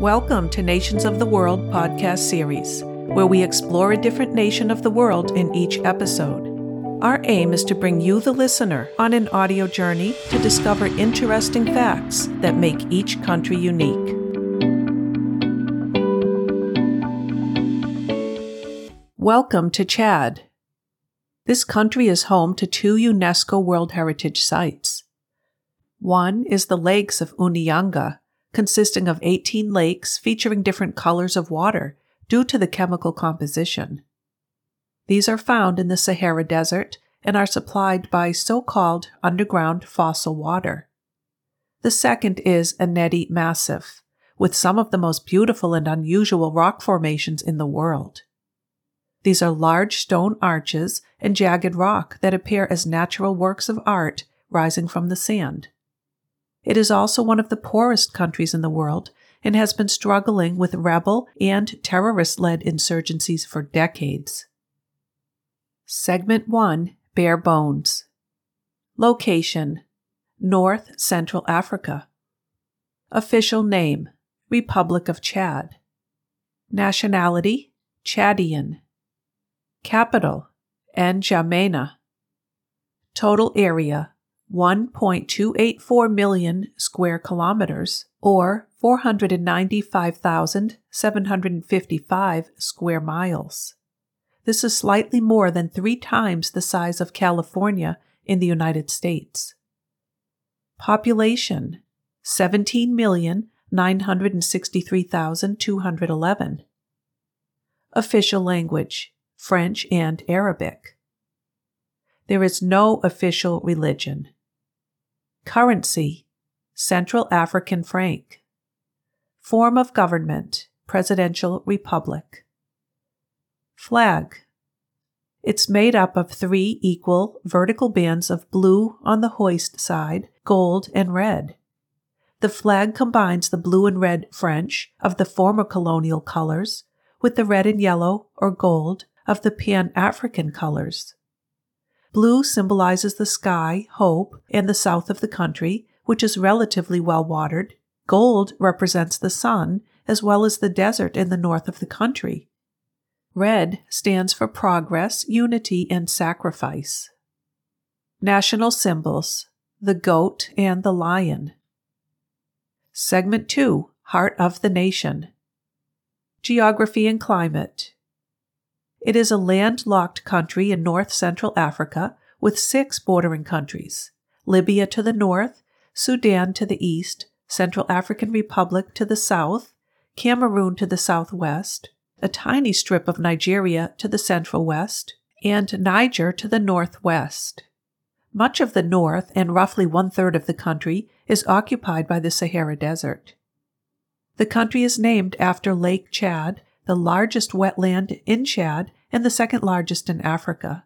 Welcome to Nations of the World podcast series, where we explore a different nation of the world in each episode. Our aim is to bring you, the listener, on an audio journey to discover interesting facts that make each country unique. Welcome to Chad. This country is home to two UNESCO World Heritage Sites. One is the lakes of Ounianga, consisting of 18 lakes featuring different colors of water due to the chemical composition. These are found in the Sahara Desert and are supplied by so called underground fossil water. The second is Ennedi Massif, with some of the most beautiful and unusual rock formations in the world. These are large stone arches and jagged rock that appear as natural works of art rising from the sand. It is also one of the poorest countries in the world and has been struggling with rebel and terrorist led insurgencies for decades. Segment 1 Bare Bones Location North Central Africa. Official name Republic of Chad. Nationality Chadian. Capital N'Djamena. Total area 1.284 million square kilometers, or 495,755 square miles. This is slightly more than three times the size of California in the United States. Population 17,963,211. Official language French and Arabic. There is no official religion. Currency Central African franc. Form of government Presidential Republic. Flag It's made up of three equal vertical bands of blue on the hoist side, gold, and red. The flag combines the blue and red French of the former colonial colors with the red and yellow or gold of the Pan African colors. Blue symbolizes the sky, hope, and the south of the country, which is relatively well watered. Gold represents the sun, as well as the desert in the north of the country. Red stands for progress, unity, and sacrifice. National symbols the goat and the lion. Segment 2 Heart of the Nation. Geography and Climate. It is a landlocked country in north central Africa with six bordering countries Libya to the north, Sudan to the east, Central African Republic to the south, Cameroon to the southwest, a tiny strip of Nigeria to the central west, and Niger to the northwest. Much of the north and roughly one third of the country is occupied by the Sahara Desert. The country is named after Lake Chad, the largest wetland in Chad and the second largest in Africa.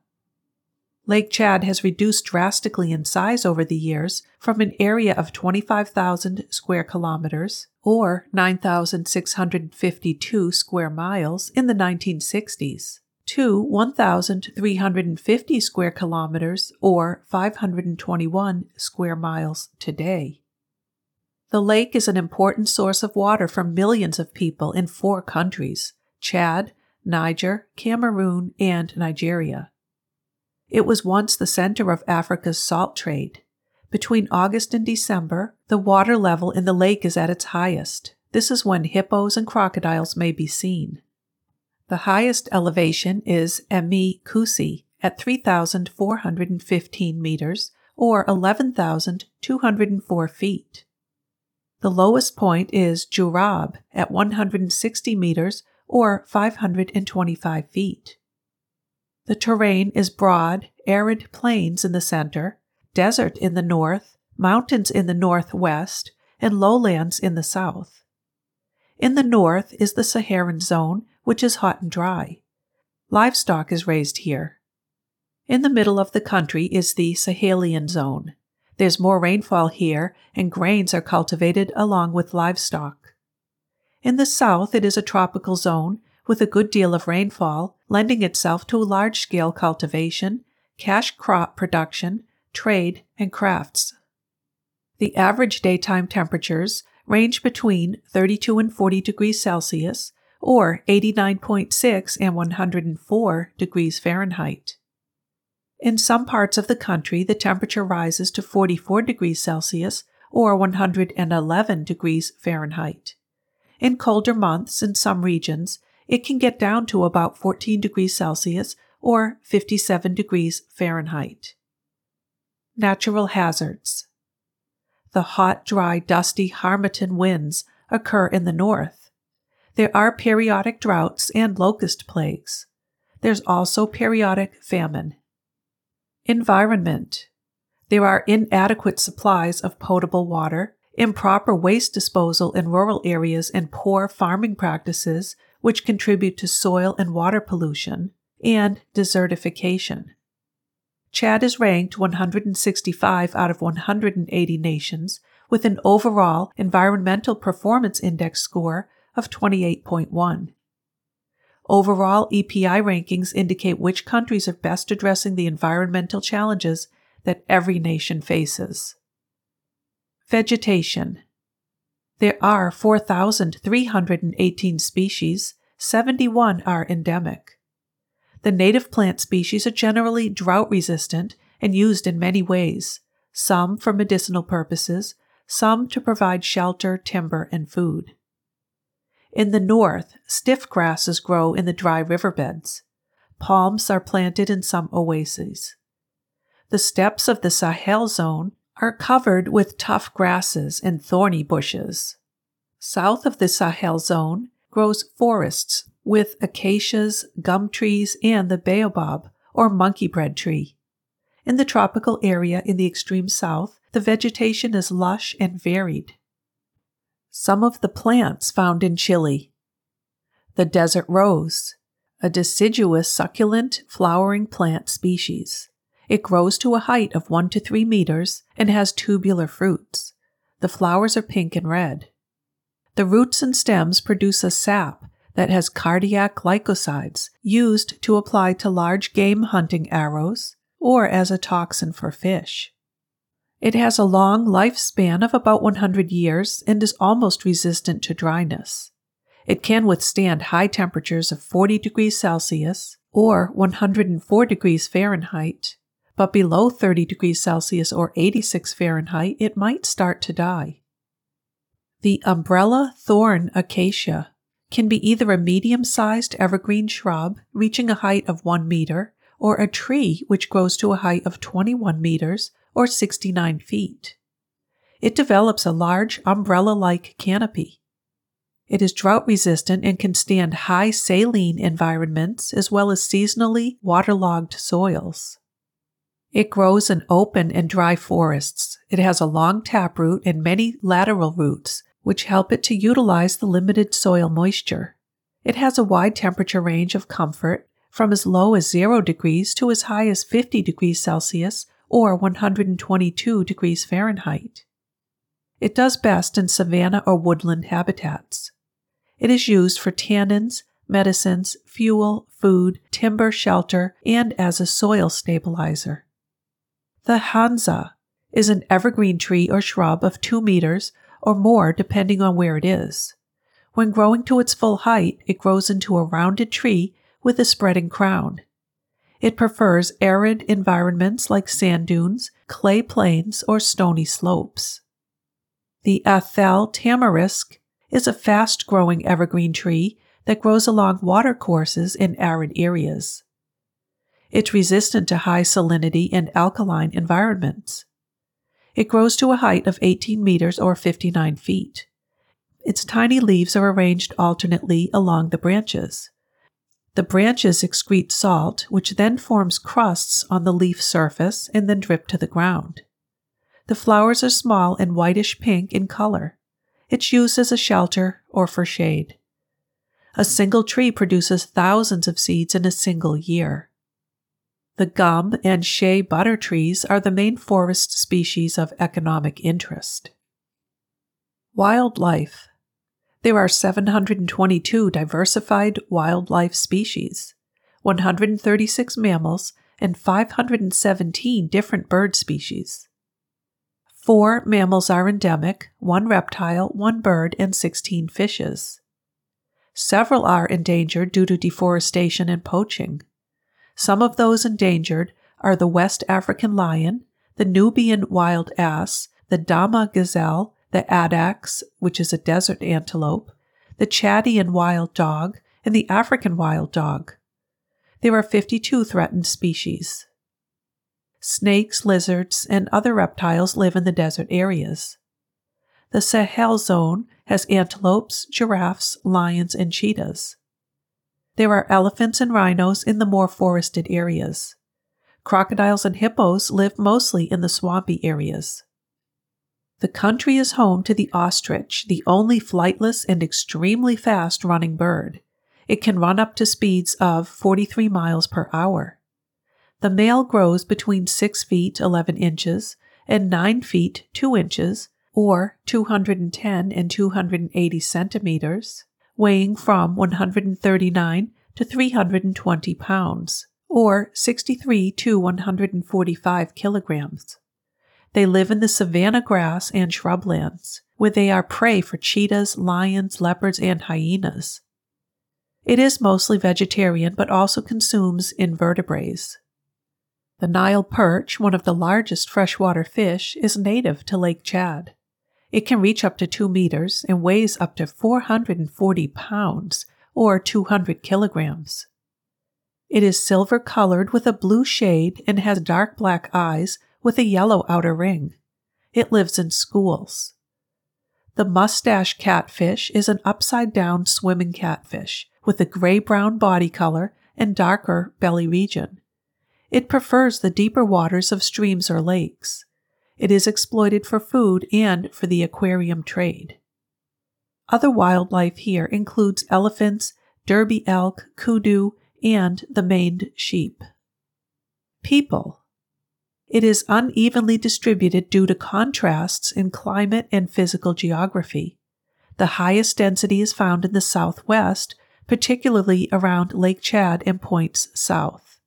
Lake Chad has reduced drastically in size over the years from an area of 25,000 square kilometers or 9,652 square miles in the 1960s to 1,350 square kilometers or 521 square miles today. The lake is an important source of water for millions of people in four countries Chad, Niger, Cameroon, and Nigeria. It was once the center of Africa's salt trade. Between August and December, the water level in the lake is at its highest. This is when hippos and crocodiles may be seen. The highest elevation is Emi Koussi at 3,415 meters or 11,204 feet. The lowest point is Djourab at 160 meters or 525 feet. The terrain is broad, arid plains in the center, desert in the north, mountains in the northwest, and lowlands in the south. In the north is the Saharan zone, which is hot and dry. Livestock is raised here. In the middle of the country is the Sahelian zone. There's more rainfall here, and grains are cultivated along with livestock. In the south, it is a tropical zone with a good deal of rainfall, lending itself to large scale cultivation, cash crop production, trade, and crafts. The average daytime temperatures range between 32 and 40 degrees Celsius or 89.6 and 104 degrees Fahrenheit. In some parts of the country, the temperature rises to 44 degrees Celsius or 111 degrees Fahrenheit. In colder months in some regions, it can get down to about 14 degrees Celsius or 57 degrees Fahrenheit. Natural hazards. The hot, dry, dusty Harmattan winds occur in the north. There are periodic droughts and locust plagues. There's also periodic famine. Environment. There are inadequate supplies of potable water, improper waste disposal in rural areas, and poor farming practices, which contribute to soil and water pollution, and desertification. Chad is ranked 165 out of 180 nations with an overall Environmental Performance Index score of 28.1. Overall EPI rankings indicate which countries are best addressing the environmental challenges that every nation faces. Vegetation There are 4,318 species, 71 are endemic. The native plant species are generally drought resistant and used in many ways, some for medicinal purposes, some to provide shelter, timber, and food. In the north, stiff grasses grow in the dry riverbeds. Palms are planted in some oases. The steppes of the Sahel zone are covered with tough grasses and thorny bushes. South of the Sahel zone grows forests with acacias, gum trees, and the baobab, or monkey bread tree. In the tropical area in the extreme south, the vegetation is lush and varied. Some of the plants found in Chile. The desert rose, a deciduous succulent flowering plant species. It grows to a height of 1 to 3 meters and has tubular fruits. The flowers are pink and red. The roots and stems produce a sap that has cardiac glycosides used to apply to large game hunting arrows or as a toxin for fish. It has a long lifespan of about 100 years and is almost resistant to dryness. It can withstand high temperatures of 40 degrees Celsius or 104 degrees Fahrenheit, but below 30 degrees Celsius or 86 Fahrenheit, it might start to die. The umbrella thorn acacia can be either a medium sized evergreen shrub reaching a height of 1 meter or a tree which grows to a height of 21 meters or 69 feet. It develops a large umbrella like canopy. It is drought resistant and can stand high saline environments as well as seasonally waterlogged soils. It grows in open and dry forests. It has a long taproot and many lateral roots which help it to utilize the limited soil moisture. It has a wide temperature range of comfort from as low as 0 degrees to as high as 50 degrees Celsius or 122 degrees Fahrenheit. It does best in savanna or woodland habitats. It is used for tannins, medicines, fuel, food, timber shelter, and as a soil stabilizer. The Hansa is an evergreen tree or shrub of 2 meters or more depending on where it is. When growing to its full height, it grows into a rounded tree with a spreading crown. It prefers arid environments like sand dunes, clay plains, or stony slopes. The Athel tamarisk is a fast growing evergreen tree that grows along watercourses in arid areas. It's resistant to high salinity and alkaline environments. It grows to a height of 18 meters or 59 feet. Its tiny leaves are arranged alternately along the branches. The branches excrete salt, which then forms crusts on the leaf surface and then drip to the ground. The flowers are small and whitish pink in color. It's used as a shelter or for shade. A single tree produces thousands of seeds in a single year. The gum and shea butter trees are the main forest species of economic interest. Wildlife. There are 722 diversified wildlife species, 136 mammals, and 517 different bird species. Four mammals are endemic one reptile, one bird, and 16 fishes. Several are endangered due to deforestation and poaching. Some of those endangered are the West African lion, the Nubian wild ass, the Dama gazelle, the addax, which is a desert antelope, the Chadian wild dog, and the African wild dog. There are 52 threatened species. Snakes, lizards, and other reptiles live in the desert areas. The Sahel zone has antelopes, giraffes, lions, and cheetahs. There are elephants and rhinos in the more forested areas. Crocodiles and hippos live mostly in the swampy areas. The country is home to the ostrich, the only flightless and extremely fast running bird. It can run up to speeds of 43 miles per hour. The male grows between 6 feet 11 inches and 9 feet 2 inches, or 210 and 280 centimeters, weighing from 139 to 320 pounds, or 63 to 145 kilograms. They live in the savanna grass and shrublands, where they are prey for cheetahs, lions, leopards, and hyenas. It is mostly vegetarian but also consumes invertebrates. The Nile perch, one of the largest freshwater fish, is native to Lake Chad. It can reach up to 2 meters and weighs up to 440 pounds, or 200 kilograms. It is silver colored with a blue shade and has dark black eyes with a yellow outer ring. It lives in schools. The mustache catfish is an upside down swimming catfish with a gray brown body color and darker belly region. It prefers the deeper waters of streams or lakes. It is exploited for food and for the aquarium trade. Other wildlife here includes elephants, derby eland, kudu, and the maned sheep. People. It is unevenly distributed due to contrasts in climate and physical geography. The highest density is found in the southwest, particularly around Lake Chad and points south.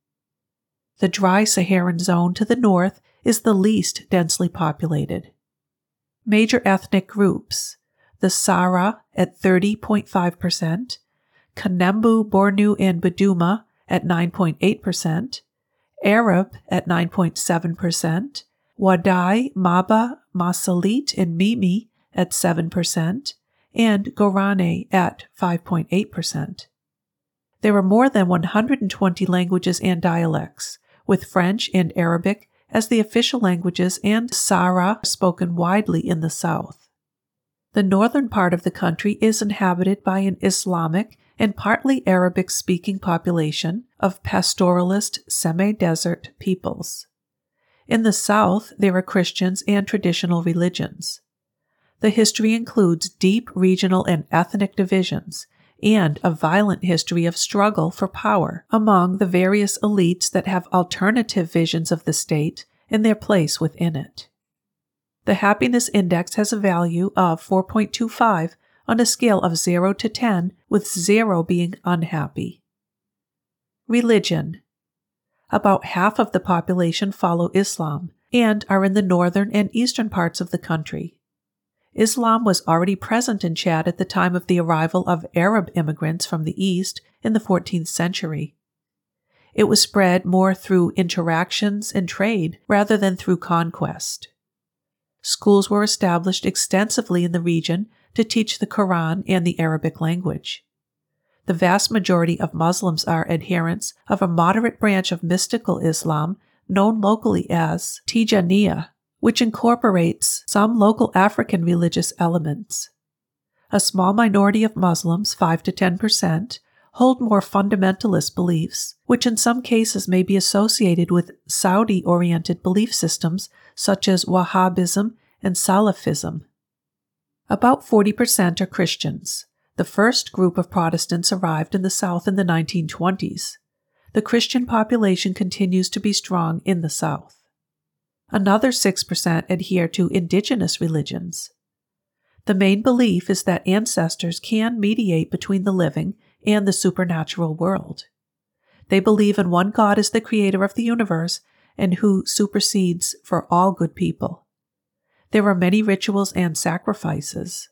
The dry Saharan zone to the north is the least densely populated. Major ethnic groups the Sara at 30.5%, Kanembu, Bornu, and Buduma at 9.8%, Arab at 9.7%, Wadai, Maba, Masalit, and Mimi at 7%, and Gorane at 5.8%. There are more than 120 languages and dialects, with French and Arabic as the official languages and Sara spoken widely in the south. The northern part of the country is inhabited by an Islamic and partly Arabic speaking population of pastoralist semi desert peoples. In the south, there are Christians and traditional religions. The history includes deep regional and ethnic divisions, and a violent history of struggle for power among the various elites that have alternative visions of the state and their place within it. The happiness index has a value of 4.25 on a scale of 0 to 10, with 0 being unhappy. Religion About half of the population follow Islam and are in the northern and eastern parts of the country. Islam was already present in Chad at the time of the arrival of Arab immigrants from the East in the 14th century. It was spread more through interactions and trade rather than through conquest. Schools were established extensively in the region to teach the Quran and the Arabic language. The vast majority of Muslims are adherents of a moderate branch of mystical Islam known locally as Tijaniya which incorporates some local African religious elements. A small minority of Muslims, 5 to 10 percent, hold more fundamentalist beliefs, which in some cases may be associated with Saudi oriented belief systems such as Wahhabism and Salafism. About 40% are Christians. The first group of Protestants arrived in the South in the 1920s. The Christian population continues to be strong in the South. Another 6% adhere to indigenous religions. The main belief is that ancestors can mediate between the living and the supernatural world. They believe in one God as the creator of the universe and who supersedes for all good people. there are many rituals and sacrifices.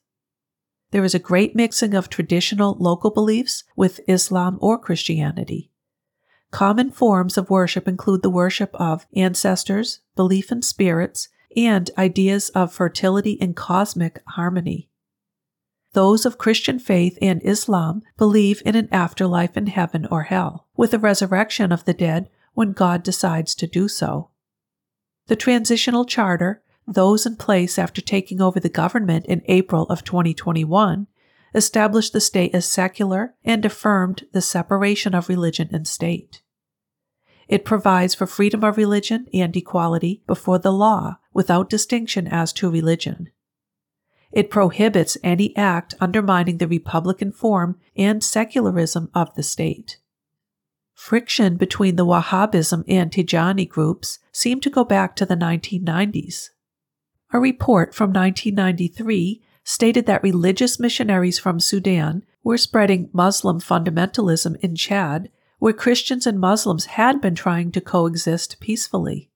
There is a great mixing of traditional local beliefs with Islam or Christianity. Common forms of worship include the worship of ancestors, belief in spirits, and ideas of fertility and cosmic harmony. Those of Christian faith and Islam believe in an afterlife in heaven or hell, with a resurrection of the dead when God decides to do so. The Transitional Charter, those in place after taking over the government in April of 2021, established the state as secular and affirmed the separation of religion and state. It provides for freedom of religion and equality before the law without distinction as to religion. It prohibits any act undermining the republican form and secularism of the state. Friction between the Wahhabism and Tijani groups seemed to go back to the 1990s. A report from 1993 stated that religious missionaries from Sudan were spreading Muslim fundamentalism in Chad, where Christians and Muslims had been trying to coexist peacefully.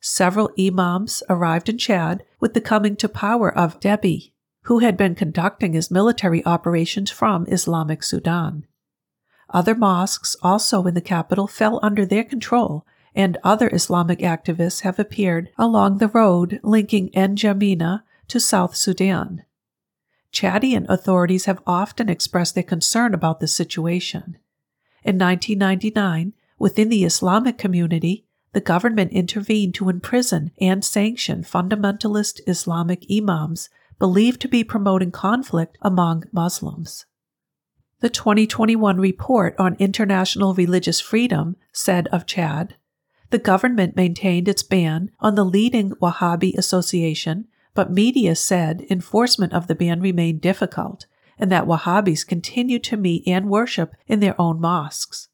Several imams arrived in Chad with the coming to power of Deby, who had been conducting his military operations from Islamic Sudan. Other mosques also in the capital fell under their control, and other Islamic activists have appeared along the road linking N'Djamena to South Sudan. Chadian authorities have often expressed their concern about the situation. In 1999, within the Islamic community, the government intervened to imprison and sanction fundamentalist Islamic imams believed to be promoting conflict among Muslims. The 2021 report on international religious freedom said of Chad the government maintained its ban on the leading Wahhabi association, but media said enforcement of the ban remained difficult and that Wahhabis continued to meet and worship in their own mosques.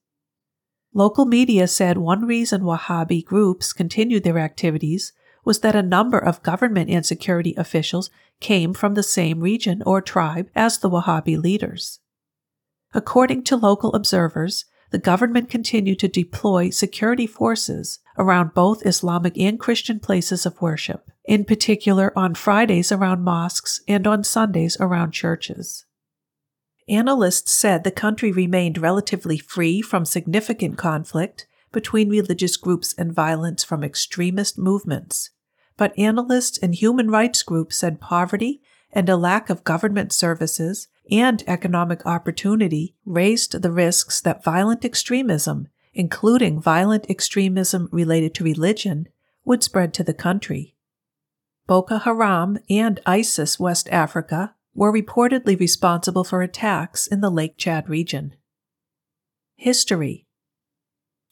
Local media said one reason Wahhabi groups continued their activities was that a number of government and security officials came from the same region or tribe as the Wahhabi leaders. According to local observers, the government continued to deploy security forces around both Islamic and Christian places of worship, in particular on Fridays around mosques and on Sundays around churches. Analysts said the country remained relatively free from significant conflict between religious groups and violence from extremist movements. But analysts and human rights groups said poverty and a lack of government services and economic opportunity raised the risks that violent extremism, including violent extremism related to religion, would spread to the country. Boko Haram and ISIS West Africa were reportedly responsible for attacks in the Lake Chad region. History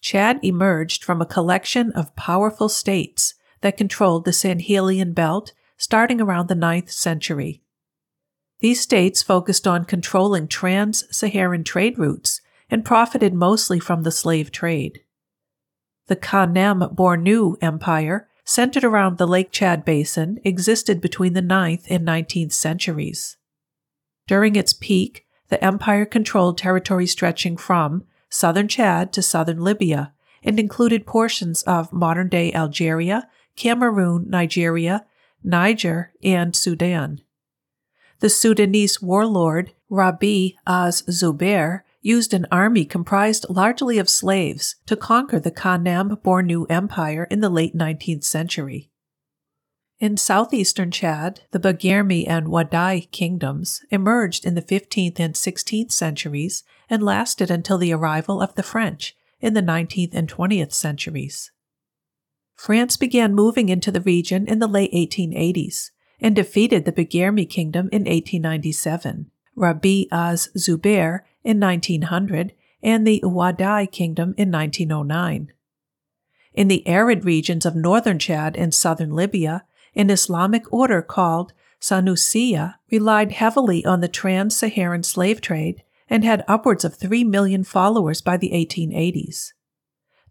Chad emerged from a collection of powerful states that controlled the Sahelian belt starting around the 9th century. These states focused on controlling trans Saharan trade routes and profited mostly from the slave trade. The Kanem Bornu Empire centered around the Lake Chad Basin, existed between the 9th and 19th centuries. During its peak, the empire controlled territory stretching from southern Chad to southern Libya and included portions of modern day Algeria, Cameroon, Nigeria, Niger, and Sudan. The Sudanese warlord Rabi Az Zubair used an army comprised largely of slaves to conquer the Kanem Bornu Empire in the late 19th century. In southeastern Chad, the Bagirmi and Wadai kingdoms emerged in the 15th and 16th centuries and lasted until the arrival of the French in the 19th and 20th centuries. France began moving into the region in the late 1880s and defeated the Baguirmi kingdom in 1897. Rabi Az Zubair in 1900, and the Wadai Kingdom in 1909. In the arid regions of northern Chad and southern Libya, an Islamic order called Sanusiya relied heavily on the trans Saharan slave trade and had upwards of 3 million followers by the 1880s.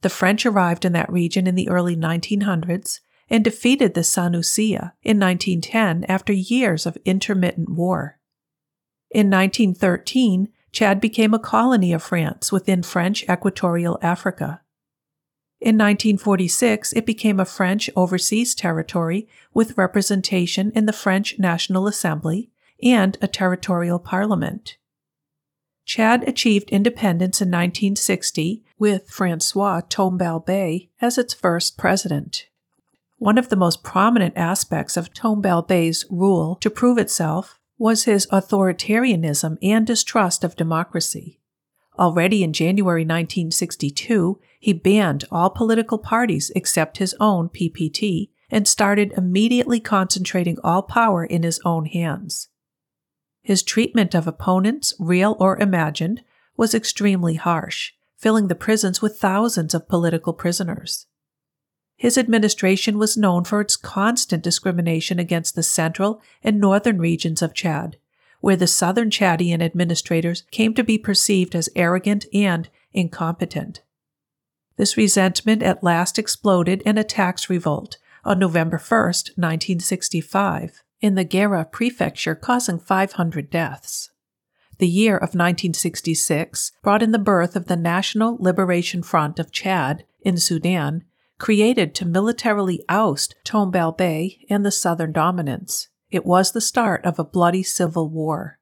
The French arrived in that region in the early 1900s and defeated the Sanusiya in 1910 after years of intermittent war. In 1913, Chad became a colony of France within French Equatorial Africa. In 1946, it became a French overseas territory with representation in the French National Assembly and a territorial parliament. Chad achieved independence in 1960 with Francois Tombalbaye as its first president. One of the most prominent aspects of Tombalbaye's rule to prove itself was his authoritarianism and distrust of democracy. Already in January 1962, he banned all political parties except his own PPT and started immediately concentrating all power in his own hands. His treatment of opponents, real or imagined, was extremely harsh, filling the prisons with thousands of political prisoners. His administration was known for its constant discrimination against the central and northern regions of Chad, where the southern Chadian administrators came to be perceived as arrogant and incompetent. This resentment at last exploded in a tax revolt on November 1, 1965, in the Guera prefecture, causing 500 deaths. The year of 1966 brought in the birth of the National Liberation Front of Chad in Sudan, created to militarily oust Tombalbaye and the southern dominance. It was the start of a bloody civil war.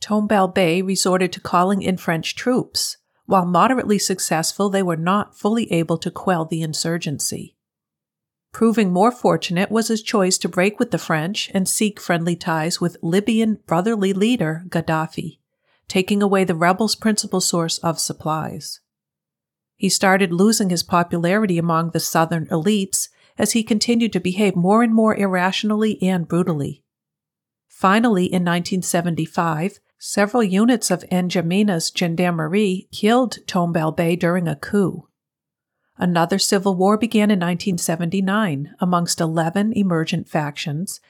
Tombalbaye resorted to calling in French troops. While moderately successful, they were not fully able to quell the insurgency. Proving more fortunate was his choice to break with the French and seek friendly ties with Libyan brotherly leader Gaddafi, taking away the rebels' principal source of supplies. He started losing his popularity among the southern elites as he continued to behave more and more irrationally and brutally. Finally, in 1975, several units of N'Djamena's gendarmerie killed Tombalbaye during a coup. Another civil war began in 1979 amongst 11 emergent factions,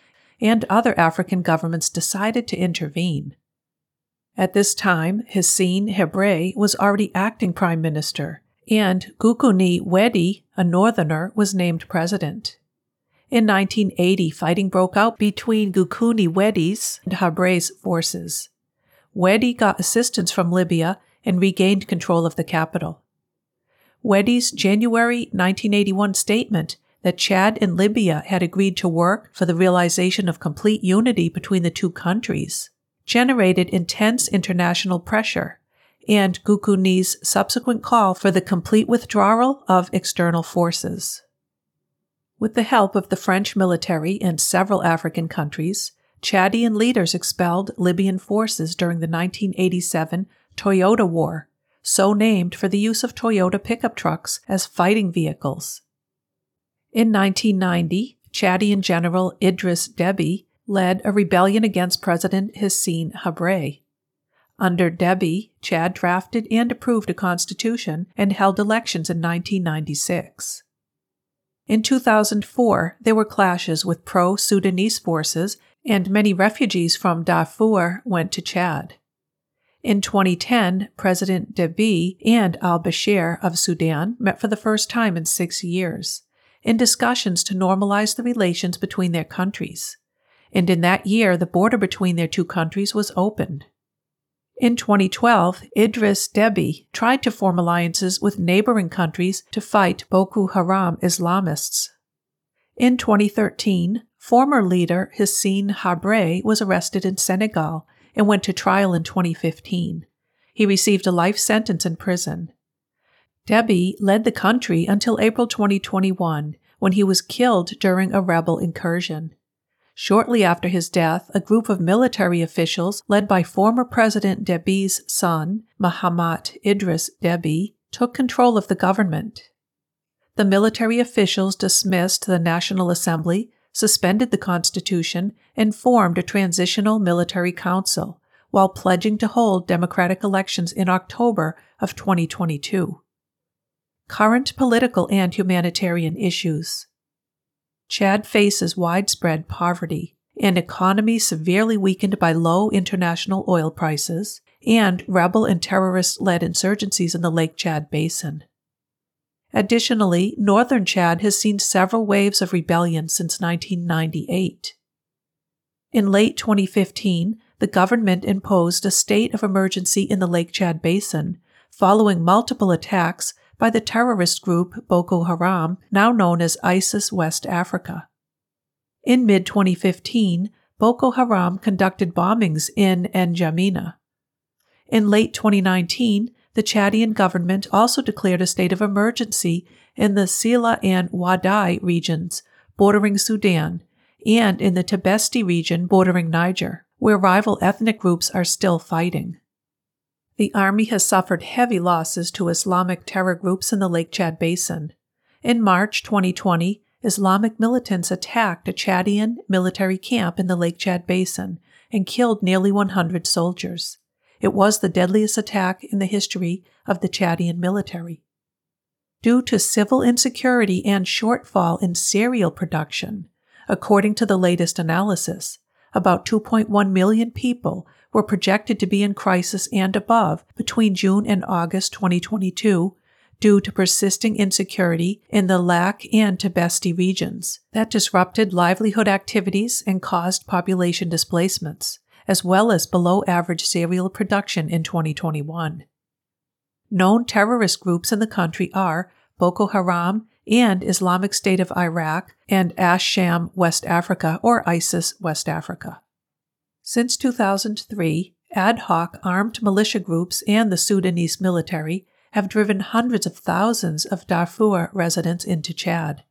and other African governments decided to intervene. At this time, Hissène Habré was already acting prime minister, and Goukouni Oueddei, a northerner, was named president. In 1980, fighting broke out between Goukouni Oueddei's and Habré's forces. Oueddei got assistance from Libya and regained control of the capital. Oueddei's January 1981 statement that Chad and Libya had agreed to work for the realization of complete unity between the two countries generated intense international pressure, and Goukouni's subsequent call for the complete withdrawal of external forces. With the help of the French military and several African countries, Chadian leaders expelled Libyan forces during the 1987 Toyota War so named for the use of Toyota pickup trucks as fighting vehicles. In 1990, Chadian General Idris Deby led a rebellion against President Hissène Habré. Under Deby, Chad drafted and approved a constitution and held elections in 1996. In 2004, there were clashes with pro Sudanese forces, and many refugees from Darfur went to Chad. In 2010, President Deby and al Bashir of Sudan met for the first time in six years in discussions to normalize the relations between their countries. And in that year, the border between their two countries was opened. In 2012, Idris Deby tried to form alliances with neighboring countries to fight Boko Haram Islamists. In 2013, former leader Hissène Habré was arrested in Senegal and went to trial in 2015. He received a life sentence in prison. Deby led the country until April 2021, when he was killed during a rebel incursion. Shortly after his death, a group of military officials, led by former President Deby's son, Mahamat Idris Deby, took control of the government. The military officials dismissed the National Assembly suspended the Constitution, and formed a transitional military council, while pledging to hold democratic elections in October of 2022. Current political and humanitarian issues. Chad faces widespread poverty, an economy severely weakened by low international oil prices, and rebel and terrorist led insurgencies in the Lake Chad Basin. Additionally, northern Chad has seen several waves of rebellion since 1998. In late 2015, the government imposed a state of emergency in the Lake Chad Basin following multiple attacks by the terrorist group Boko Haram, now known as ISIS West Africa. In mid 2015, Boko Haram conducted bombings in N'Djamena. In late 2019, the Chadian government also declared a state of emergency in the Sila and Wadai regions bordering Sudan and in the Tibesti region bordering Niger, where rival ethnic groups are still fighting. The army has suffered heavy losses to Islamic terror groups in the Lake Chad Basin. In March 2020, Islamic militants attacked a Chadian military camp in the Lake Chad Basin and killed nearly 100 soldiers. It was the deadliest attack in the history of the Chadian military. Due to civil insecurity and shortfall in cereal production, according to the latest analysis, about 2.1 million people were projected to be in crisis and above between June and August 2022 due to persisting insecurity in the Lac and Tibesti regions that disrupted livelihood activities and caused population displacements, as well as below average cereal production in 2021. Known terrorist groups in the country are Boko Haram and Islamic State of Iraq and Ash-Sham West Africa or ISIS West Africa. Since 2003, ad hoc armed militia groups and the Sudanese military have driven hundreds of thousands of Darfur residents into Chad.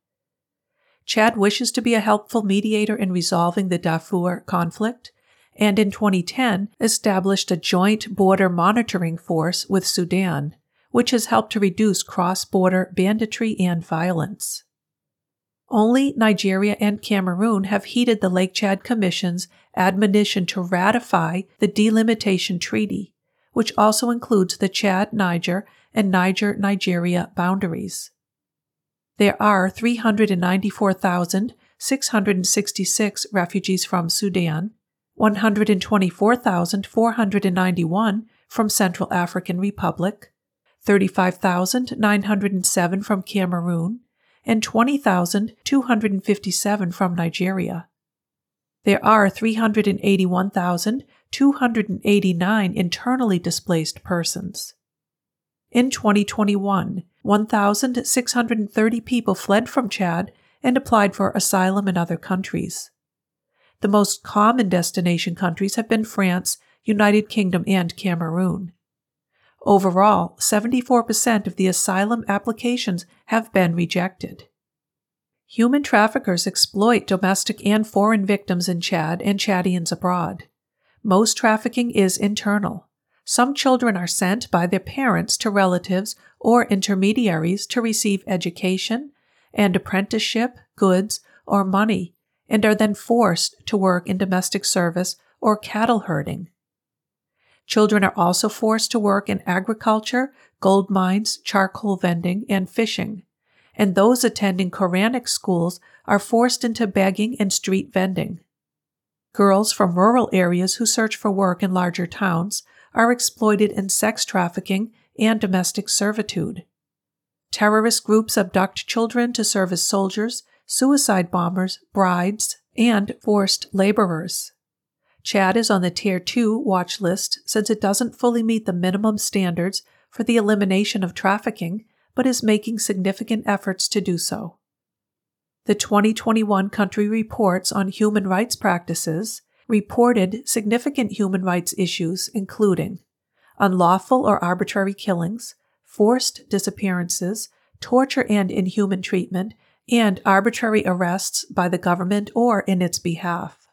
Chad wishes to be a helpful mediator in resolving the Darfur conflict, and in 2010 established a joint border monitoring force with Sudan, which has helped to reduce cross border banditry and violence. Only Nigeria and Cameroon have heeded the Lake Chad Commission's admonition to ratify the Delimitation Treaty, which also includes the Chad Niger and Niger Nigeria boundaries. There are 394,666 refugees from Sudan, 124,491 from Central African Republic, 35,907 from Cameroon, and 20,257 from Nigeria. There are 381,289 internally displaced persons. In 2021, 1,630 people fled from Chad and applied for asylum in other countries. The most common destination countries have been France, United Kingdom, and Cameroon. Overall, 74% of the asylum applications have been rejected. Human traffickers exploit domestic and foreign victims in Chad and Chadians abroad. Most trafficking is internal. Some children are sent by their parents to relatives or intermediaries to receive education and apprenticeship, goods, or money, and are then forced to work in domestic service or cattle herding. Children are also forced to work in agriculture, gold mines, charcoal vending, and fishing. And those attending Quranic schools are forced into begging and street vending. Girls from rural areas who search for work in larger towns are exploited in sex trafficking and domestic servitude. Terrorist groups abduct children to serve as soldiers, suicide bombers, brides, and forced laborers. Chad is on the Tier 2 watch list since it doesn't fully meet the minimum standards for the elimination of trafficking, but is making significant efforts to do so. The 2021 country reports on human rights practices reported significant human rights issues, including unlawful or arbitrary killings, forced disappearances, torture and inhuman treatment, and arbitrary arrests by the government or in its behalf.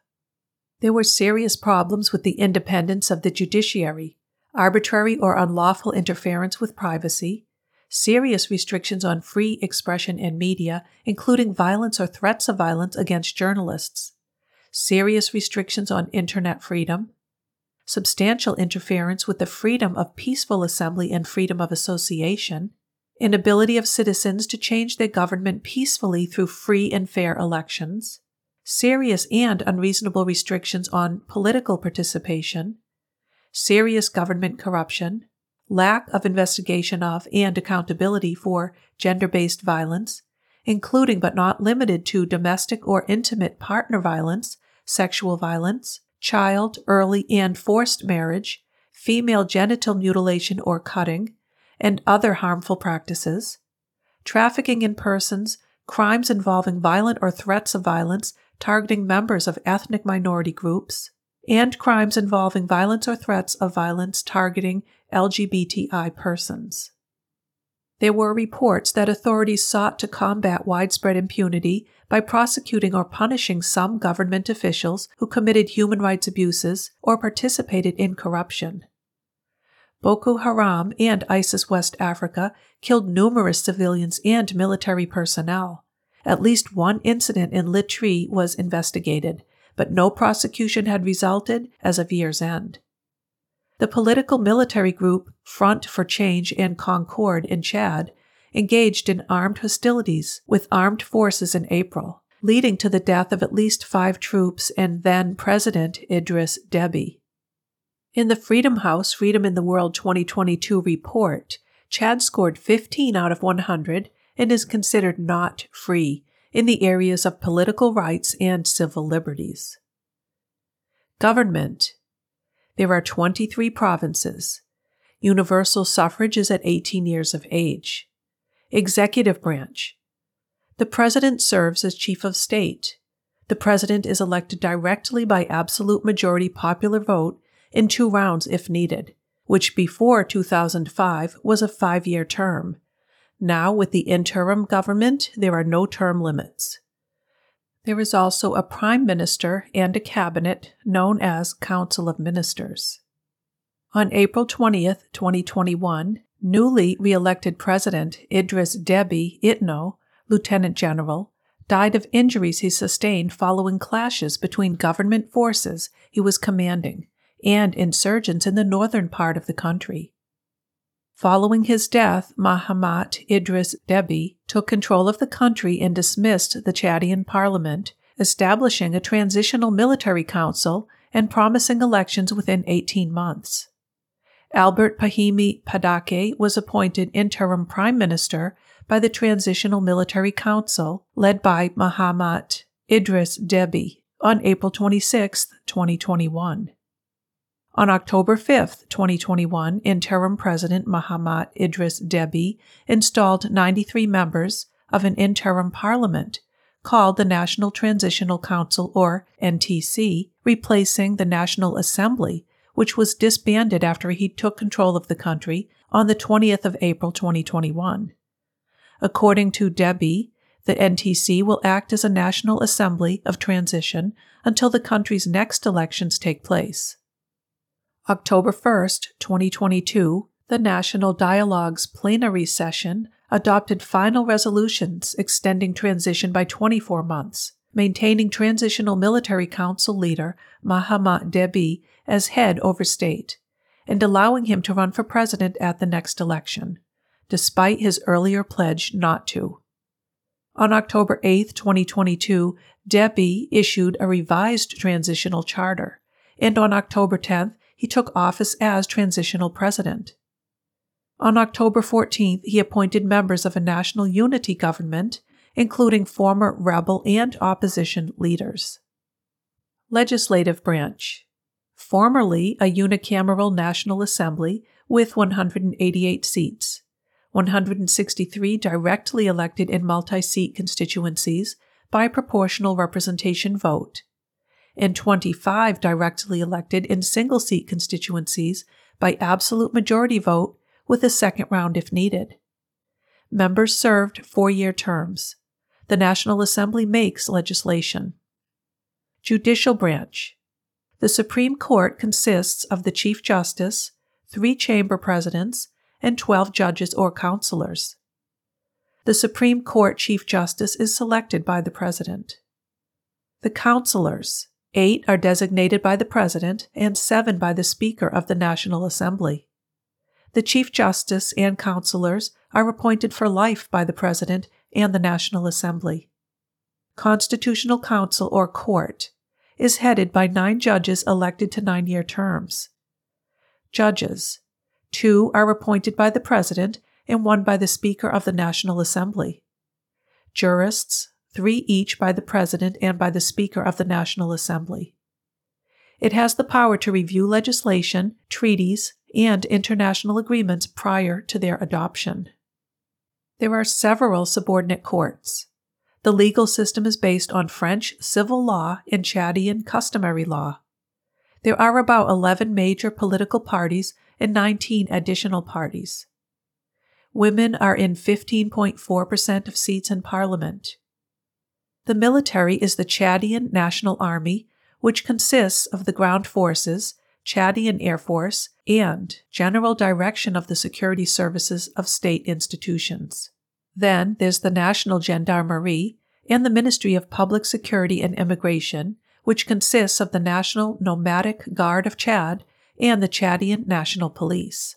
There were serious problems with the independence of the judiciary, arbitrary or unlawful interference with privacy, serious restrictions on free expression and media, including violence or threats of violence against journalists, serious restrictions on internet freedom, substantial interference with the freedom of peaceful assembly and freedom of association, inability of citizens to change their government peacefully through free and fair elections, serious and unreasonable restrictions on political participation, serious government corruption, lack of investigation of and accountability for gender based violence, including but not limited to domestic or intimate partner violence, sexual violence, child, early, and forced marriage, female genital mutilation or cutting, and other harmful practices, trafficking in persons, crimes involving violent or threats of violence targeting members of ethnic minority groups, and crimes involving violence or threats of violence targeting LGBTI persons. There were reports that authorities sought to combat widespread impunity by prosecuting or punishing some government officials who committed human rights abuses or participated in corruption. Boko Haram and ISIS West Africa killed numerous civilians and military personnel. At least one incident in Litri was investigated, but no prosecution had resulted as of year's end. The political military group Front for Change and Concord in Chad engaged in armed hostilities with armed forces in April, leading to the death of at least five troops and then President Idris Deby. In the Freedom House Freedom in the World 2022 report, Chad scored 15 out of 100 and is considered not free in the areas of political rights and civil liberties. Government there are 23 provinces. Universal suffrage is at 18 years of age. Executive branch. The President serves as Chief of State. The President is elected directly by absolute majority popular vote in two rounds if needed, which before 2005 was a five year term. Now, with the interim government, there are no term limits. There is also a prime minister and a cabinet known as Council of Ministers. On April 20th, 2021, newly re-elected President Idris Deby Itno, Lieutenant General, died of injuries he sustained following clashes between government forces he was commanding and insurgents in the northern part of the country. Following his death, Mahamat Idris Deby took control of the country and dismissed the Chadian parliament, establishing a transitional military council and promising elections within 18 months. Albert Pahimi Padacké was appointed interim prime minister by the Transitional Military Council led by Mahamat Idris Deby on April 26, 2021. On October 5, 2021, interim President Mahamat Idris Deby installed 93 members of an interim parliament called the National Transitional Council, or NTC, replacing the National Assembly, which was disbanded after he took control of the country on the 20th of April 2021. According to Deby, the NTC will act as a National Assembly of Transition until the country's next elections take place. October 1, 2022, the National Dialogue's plenary session adopted final resolutions extending transition by 24 months, maintaining Transitional Military Council leader Mahamat Deby as head over state, and allowing him to run for president at the next election, despite his earlier pledge not to. On October 8, 2022, Deby issued a revised transitional charter, and on October 10th, he took office as transitional president. On October 14th, he appointed members of a national unity government, including former rebel and opposition leaders. Legislative Branch Formerly a unicameral National Assembly with 188 seats, 163 directly elected in multi seat constituencies by proportional representation vote, and 25 directly elected in single seat constituencies by absolute majority vote with a second round if needed. Members served four year terms. The National Assembly makes legislation. Judicial Branch The Supreme Court consists of the Chief Justice, three chamber presidents, and 12 judges or counselors. The Supreme Court Chief Justice is selected by the President. The counselors Eight are designated by the President and seven by the Speaker of the National Assembly. The Chief Justice and counselors are appointed for life by the President and the National Assembly. Constitutional Council or Court is headed by nine judges elected to nine year terms. Judges two are appointed by the President and one by the Speaker of the National Assembly. Jurists three each by the President and by the Speaker of the National Assembly. It has the power to review legislation, treaties, and international agreements prior to their adoption. There are several subordinate courts. The legal system is based on French civil law and Chadian customary law. There are about 11 major political parties and 19 additional parties. Women are in 15.4% of seats in parliament. The military is the Chadian National Army, which consists of the ground forces, Chadian Air Force, and general direction of the security services of state institutions. Then there's the National Gendarmerie and the Ministry of Public Security and Immigration, which consists of the National Nomadic Guard of Chad and the Chadian National Police.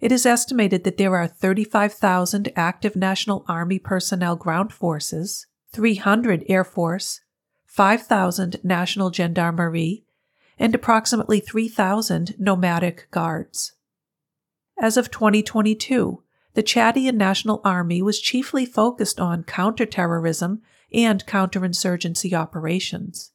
It is estimated that there are 35,000 active National Army personnel ground forces, 300 Air Force, 5,000 National Gendarmerie, and approximately 3,000 nomadic guards. As of 2022, the Chadian National Army was chiefly focused on counterterrorism and counterinsurgency operations.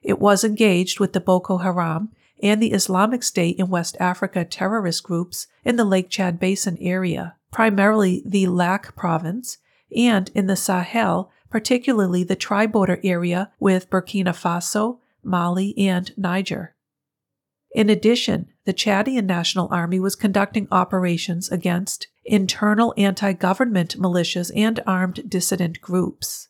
It was engaged with the Boko Haram and the Islamic State in West Africa terrorist groups in the Lake Chad Basin area, primarily the Lac province, and in the Sahel, particularly the tri border area with Burkina Faso, Mali, and Niger. In addition, the Chadian National Army was conducting operations against internal anti government militias and armed dissident groups.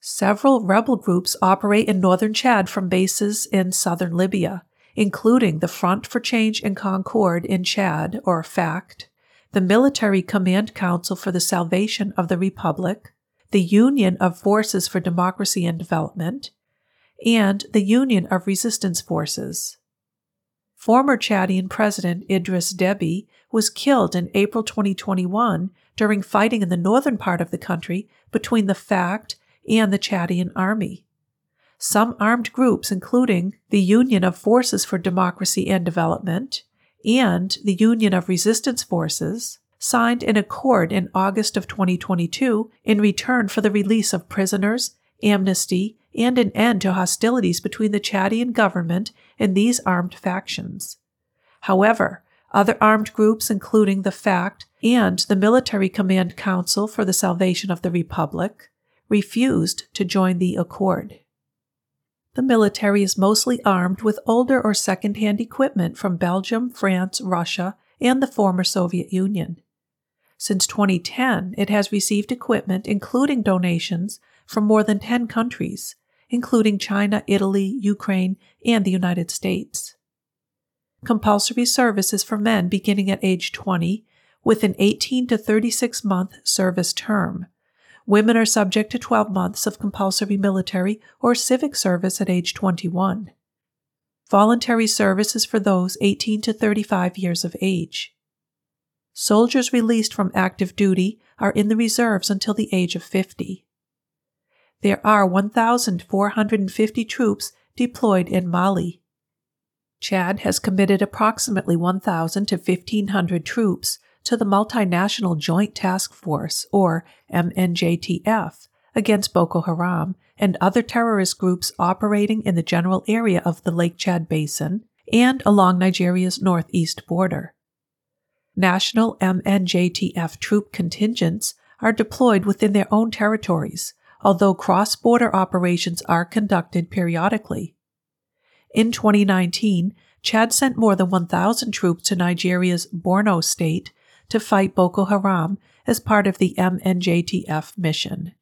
Several rebel groups operate in northern Chad from bases in southern Libya, including the Front for Change and Concord in Chad, or FACT, the Military Command Council for the Salvation of the Republic, the Union of Forces for Democracy and Development, and the Union of Resistance Forces. Former Chadian President Idris Deby was killed in April 2021 during fighting in the northern part of the country between the FACT and the Chadian army. Some armed groups, including the Union of Forces for Democracy and Development and the Union of Resistance Forces, signed an accord in August of 2022 in return for the release of prisoners, amnesty, and an end to hostilities between the Chadian government and these armed factions. However, other armed groups, including the FACT and the Military Command Council for the Salvation of the Republic, refused to join the accord. The military is mostly armed with older or second-hand equipment from Belgium, France, Russia, and the former Soviet Union. Since 2010, it has received equipment including donations from more than 10 countries, including China, Italy, Ukraine, and the United States. Compulsory service is for men beginning at age 20 with an 18 to 36 month service term Women are subject to 12 months of compulsory military or civic service at age 21. Voluntary service is for those 18 to 35 years of age. Soldiers released from active duty are in the reserves until the age of 50. There are 1,450 troops deployed in Mali. Chad has committed approximately 1,000 to 1,500 troops to the Multinational Joint Task Force, or MNJTF, against Boko Haram and other terrorist groups operating in the general area of the Lake Chad Basin and along Nigeria's northeast border. National MNJTF troop contingents are deployed within their own territories, although cross border operations are conducted periodically. In 2019, Chad sent more than 1,000 troops to Nigeria's Borno state to fight Boko Haram as part of the MNJTF mission.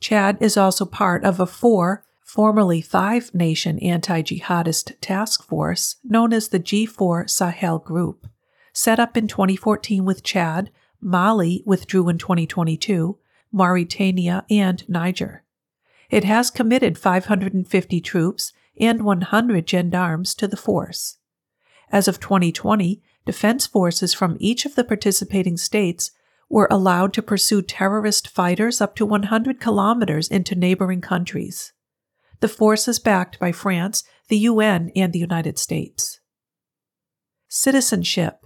Chad is also part of a four, formerly five nation anti jihadist task force known as the G4 Sahel Group, set up in 2014 with Chad, Mali withdrew in 2022, Mauritania, and Niger. It has committed 550 troops and 100 gendarmes to the force. As of 2020, defense forces from each of the participating states were allowed to pursue terrorist fighters up to 100 kilometers into neighboring countries. The force is backed by France, the UN, and the United States. Citizenship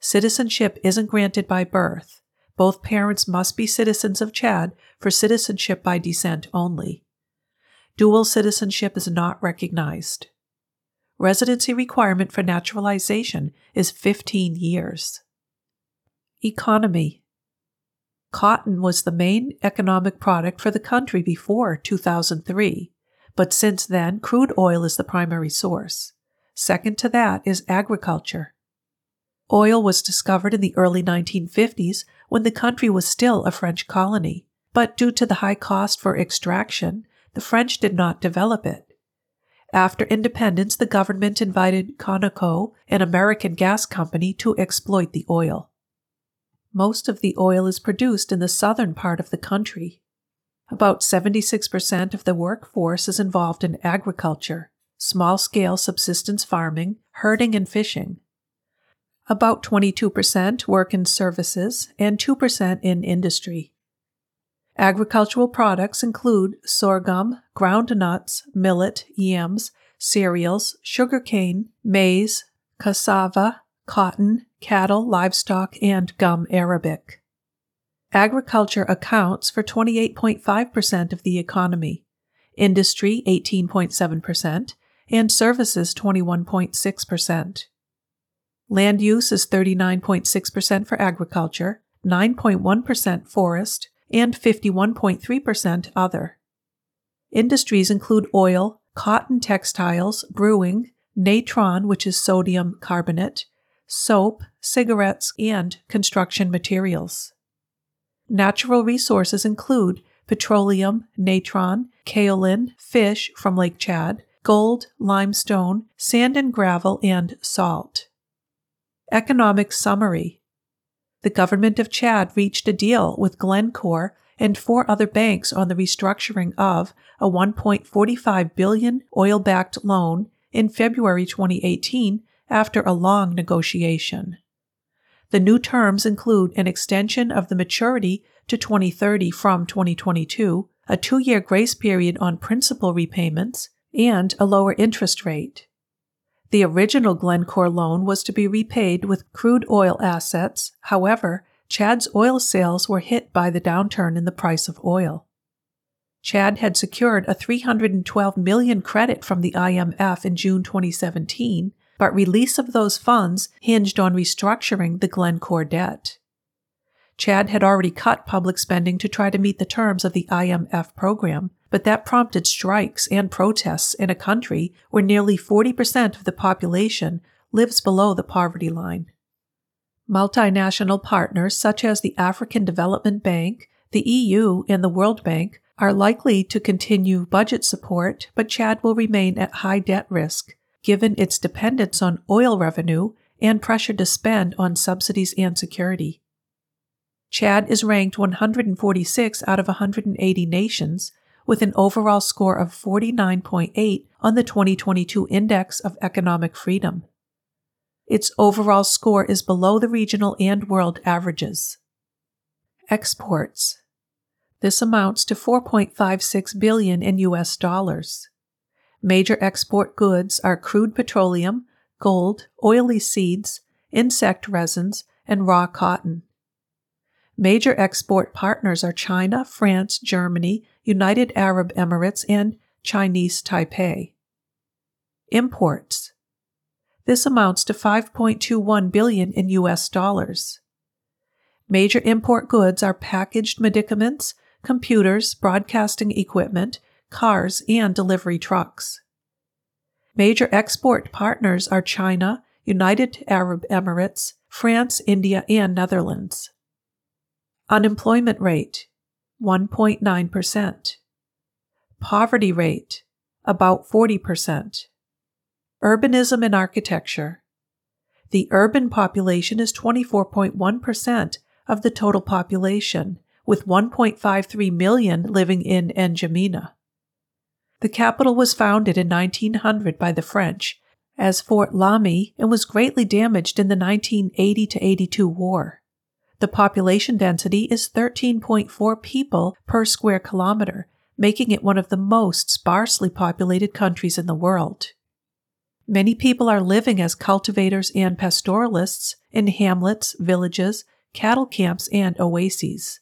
Citizenship isn't granted by birth. Both parents must be citizens of Chad for citizenship by descent only. Dual citizenship is not recognized. residency requirement for naturalization is 15 years. Economy Cotton was the main economic product for the country before 2003, but since then, crude oil is the primary source. Second to that is agriculture. Oil was discovered in the early 1950s when the country was still a French colony, but due to the high cost for extraction, the French did not develop it. After independence, the government invited Conoco, an American gas company, to exploit the oil. Most of the oil is produced in the southern part of the country. About 76% of the workforce is involved in agriculture, small scale subsistence farming, herding, and fishing. About 22% work in services and 2% in industry. Agricultural products include sorghum, ground nuts, millet, yams, cereals, sugarcane, maize, cassava, cotton, cattle, livestock, and gum arabic. Agriculture accounts for 28.5% of the economy, industry 18.7%, and services 21.6%. Land use is 39.6% for agriculture, 9.1% forest, and 51.3% other. Industries include oil, cotton textiles, brewing, natron, which is sodium carbonate, soap, cigarettes, and construction materials. Natural resources include petroleum, natron, kaolin, fish from Lake Chad, gold, limestone, sand and gravel, and salt. Economic summary The government of Chad reached a deal with Glencore and four other banks on the restructuring of a 1.45 billion oil-backed loan in February 2018 after a long negotiation. The new terms include an extension of the maturity to 2030 from 2022, a two year grace period on principal repayments, and a lower interest rate. The original Glencore loan was to be repaid with crude oil assets. However, Chad's oil sales were hit by the downturn in the price of oil. Chad had secured a 312 million credit from the IMF in June 2017 but release of those funds hinged on restructuring the Glencore debt. Chad had already cut public spending to try to meet the terms of the IMF program, but that prompted strikes and protests in a country where nearly 40% of the population lives below the poverty line. Multinational partners such as the African Development Bank, the EU, and the World Bank are likely to continue budget support, but Chad will remain at high debt risk given its dependence on oil revenue and pressure to spend on subsidies and security. Chad is ranked 146 out of 180 nations with an overall score of 49.8 on the 2022 Index of Economic Freedom. Its overall score is below the regional and world averages. Exports. This amounts to 4.56 billion in US dollars. Major export goods are crude petroleum, gold, oily seeds, insect resins, and raw cotton. Major export partners are China, France, Germany, United Arab Emirates, and Chinese Taipei. Imports. This amounts to 5.21 billion in US dollars. Major import goods are packaged medicaments, computers, broadcasting equipment, cars, and delivery trucks. Major export partners are China, United Arab Emirates, France, India, and Netherlands. Unemployment rate 1.9%. Poverty rate about 40%. Urbanism and architecture. The urban population is 24.1% of the total population, with 1.53 million living in N'Djamena. The capital was founded in 1900 by the French as Fort Lamy and was greatly damaged in the 1980 82 war. The population density is 13.4 people per square kilometer, making it one of the most sparsely populated countries in the world. Many people are living as cultivators and pastoralists in hamlets, villages, cattle camps, and oases.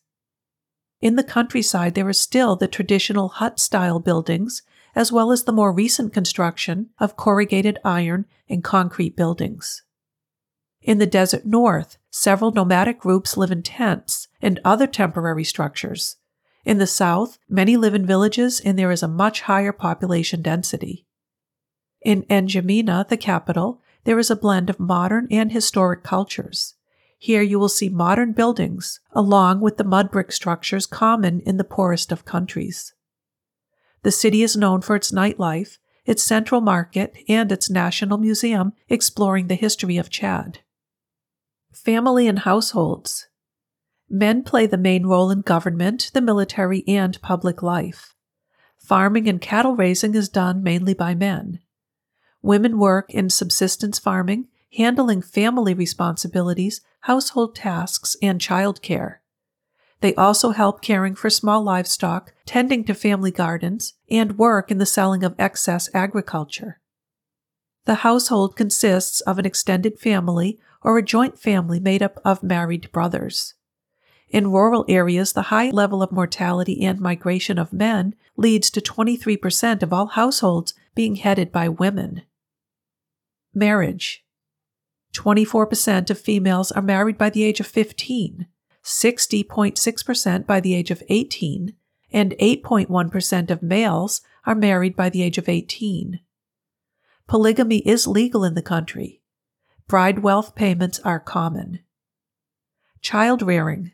In the countryside, there are still the traditional hut style buildings, as well as the more recent construction of corrugated iron and concrete buildings. In the desert north, several nomadic groups live in tents and other temporary structures. In the south, many live in villages and there is a much higher population density. In N'Djamena, the capital, there is a blend of modern and historic cultures. Here you will see modern buildings, along with the mud brick structures common in the poorest of countries. The city is known for its nightlife, its central market, and its national museum exploring the history of Chad. Family and households. Men play the main role in government, the military, and public life. Farming and cattle raising is done mainly by men. Women work in subsistence farming, handling family responsibilities, household tasks, and child care. They also help caring for small livestock, tending to family gardens, and work in the selling of excess agriculture. The household consists of an extended family or a joint family made up of married brothers. In rural areas, the high level of mortality and migration of men leads to 23% of all households being headed by women. Marriage 24% of females are married by the age of 15, 60.6% by the age of 18, and 8.1% of males are married by the age of 18. Polygamy is legal in the country. Bride wealth payments are common. Child rearing.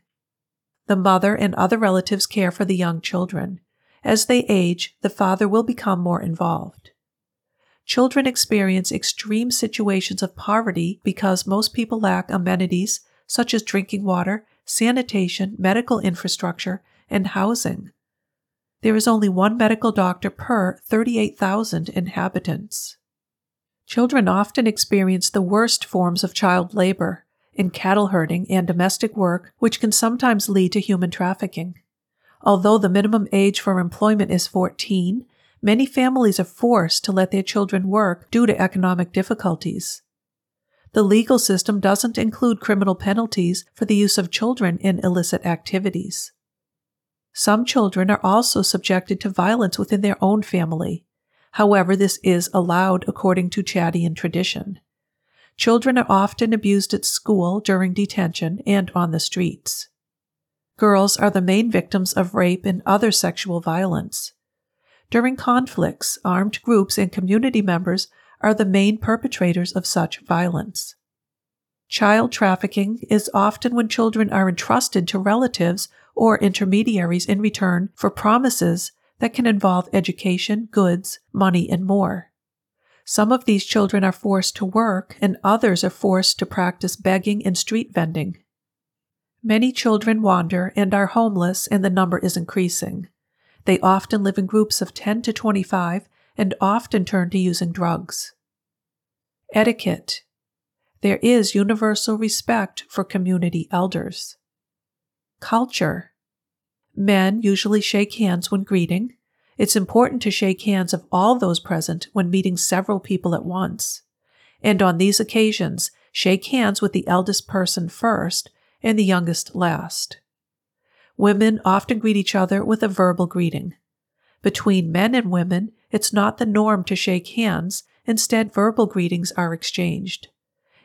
The mother and other relatives care for the young children. As they age, the father will become more involved. Children experience extreme situations of poverty because most people lack amenities such as drinking water, sanitation, medical infrastructure, and housing. There is only one medical doctor per 38,000 inhabitants. Children often experience the worst forms of child labor in cattle herding and domestic work, which can sometimes lead to human trafficking. Although the minimum age for employment is 14, many families are forced to let their children work due to economic difficulties. The legal system doesn't include criminal penalties for the use of children in illicit activities. Some children are also subjected to violence within their own family. However, this is allowed according to Chadian tradition. Children are often abused at school during detention and on the streets. Girls are the main victims of rape and other sexual violence. During conflicts, armed groups and community members are the main perpetrators of such violence. Child trafficking is often when children are entrusted to relatives or intermediaries in return for promises that can involve education, goods, money, and more. Some of these children are forced to work, and others are forced to practice begging and street vending. Many children wander and are homeless, and the number is increasing. They often live in groups of 10 to 25 and often turn to using drugs. Etiquette. There is universal respect for community elders. Culture. Men usually shake hands when greeting. It's important to shake hands of all those present when meeting several people at once. And on these occasions, shake hands with the eldest person first and the youngest last. Women often greet each other with a verbal greeting. Between men and women, it's not the norm to shake hands, instead, verbal greetings are exchanged.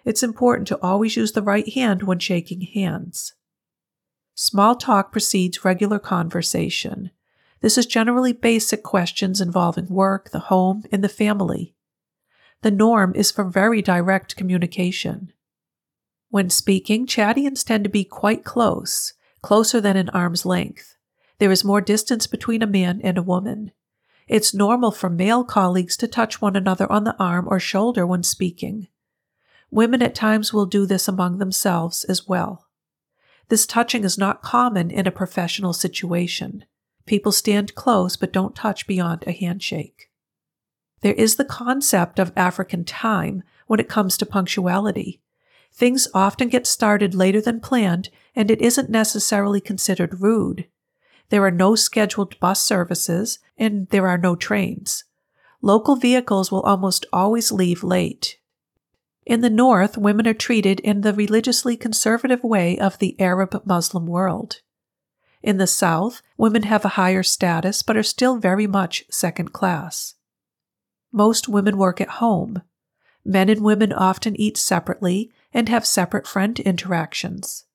It's important to always use the right hand when shaking hands. Small talk precedes regular conversation. This is generally basic questions involving work, the home, and the family. The norm is for very direct communication. When speaking, Chadians tend to be quite close closer than an arm's length. There is more distance between a man and a woman. It's normal for male colleagues to touch one another on the arm or shoulder when speaking. Women at times will do this among themselves as well. This touching is not common in a professional situation. People stand close but don't touch beyond a handshake. There is the concept of African time when it comes to punctuality. Things often get started later than planned, and it isn't necessarily considered rude. There are no scheduled bus services, and there are no trains. Local vehicles will almost always leave late. In the North, women are treated in the religiously conservative way of the Arab Muslim world. In the South, women have a higher status but are still very much second class. Most women work at home. Men and women often eat separately and have separate friend interactions.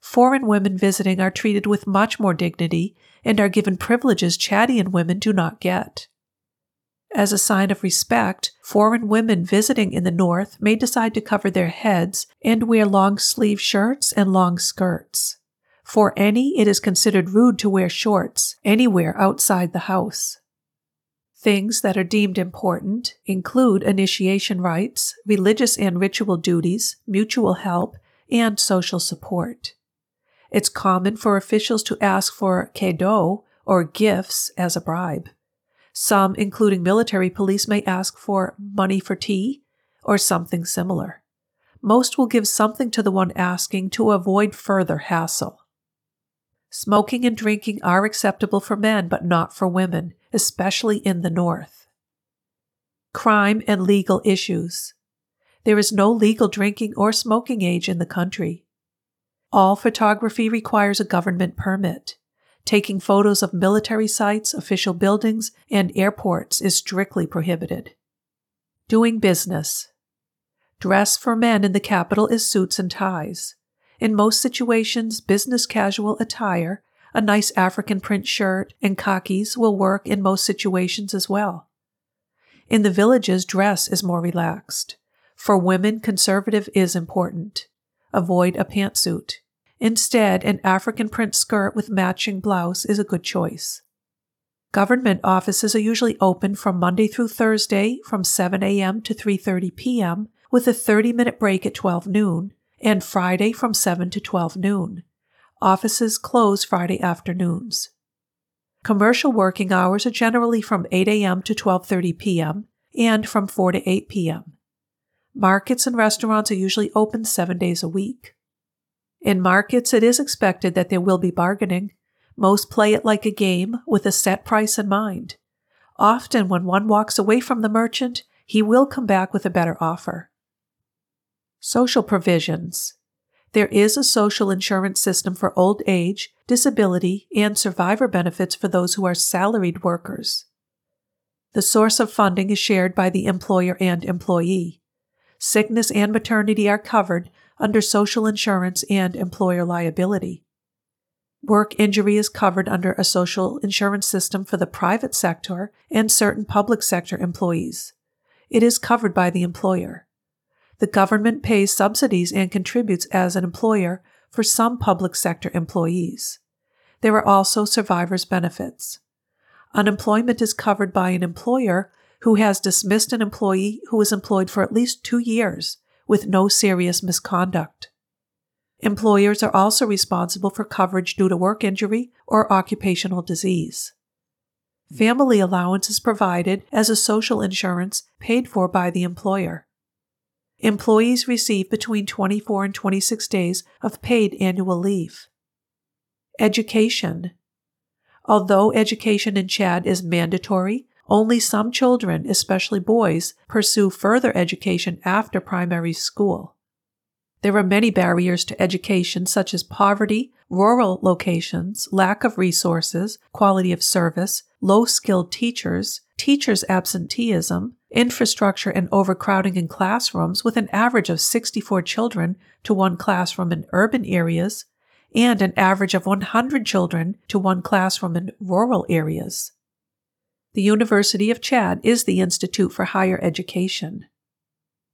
Foreign women visiting are treated with much more dignity and are given privileges Chadian women do not get. As a sign of respect, foreign women visiting in the North may decide to cover their heads and wear long sleeve shirts and long skirts. For any, it is considered rude to wear shorts anywhere outside the house. Things that are deemed important include initiation rites, religious and ritual duties, mutual help, and social support. It's common for officials to ask for cadeaux or gifts as a bribe. Some, including military police, may ask for money for tea or something similar. Most will give something to the one asking to avoid further hassle. Smoking and drinking are acceptable for men, but not for women, especially in the North. Crime and legal issues. There is no legal drinking or smoking age in the country. All photography requires a government permit. Taking photos of military sites, official buildings, and airports is strictly prohibited. Doing business. Dress for men in the capital is suits and ties. In most situations, business casual attire, a nice African print shirt, and khakis will work in most situations as well. In the villages, dress is more relaxed. For women, conservative is important. Avoid a pantsuit. Instead, an African print skirt with matching blouse is a good choice. Government offices are usually open from Monday through Thursday from 7 a.m. to 3:30 p.m. with a 30-minute break at 12 noon, and Friday from 7 to 12 noon. Offices close Friday afternoons. Commercial working hours are generally from 8 a.m. to 12:30 p.m. and from 4 to 8 p.m. Markets and restaurants are usually open 7 days a week. In markets, it is expected that there will be bargaining. Most play it like a game with a set price in mind. Often, when one walks away from the merchant, he will come back with a better offer. Social provisions. There is a social insurance system for old age, disability, and survivor benefits for those who are salaried workers. The source of funding is shared by the employer and employee. Sickness and maternity are covered under social insurance and employer liability. Work injury is covered under a social insurance system for the private sector and certain public sector employees. It is covered by the employer. The government pays subsidies and contributes as an employer for some public sector employees. There are also survivors' benefits. Unemployment is covered by an employer who has dismissed an employee who was employed for at least two years with no serious misconduct. Employers are also responsible for coverage due to work injury or occupational disease. Family allowance is provided as a social insurance paid for by the employer. Employees receive between 24 and 26 days of paid annual leave. Education. Although education in Chad is mandatory, only some children, especially boys, pursue further education after primary school. There are many barriers to education, such as poverty, rural locations, lack of resources, quality of service, low skilled teachers, teachers' absenteeism, infrastructure and overcrowding in classrooms with an average of 64 children to one classroom in urban areas, and an average of 100 children to one classroom in rural areas. The University of Chad is the institute for higher education.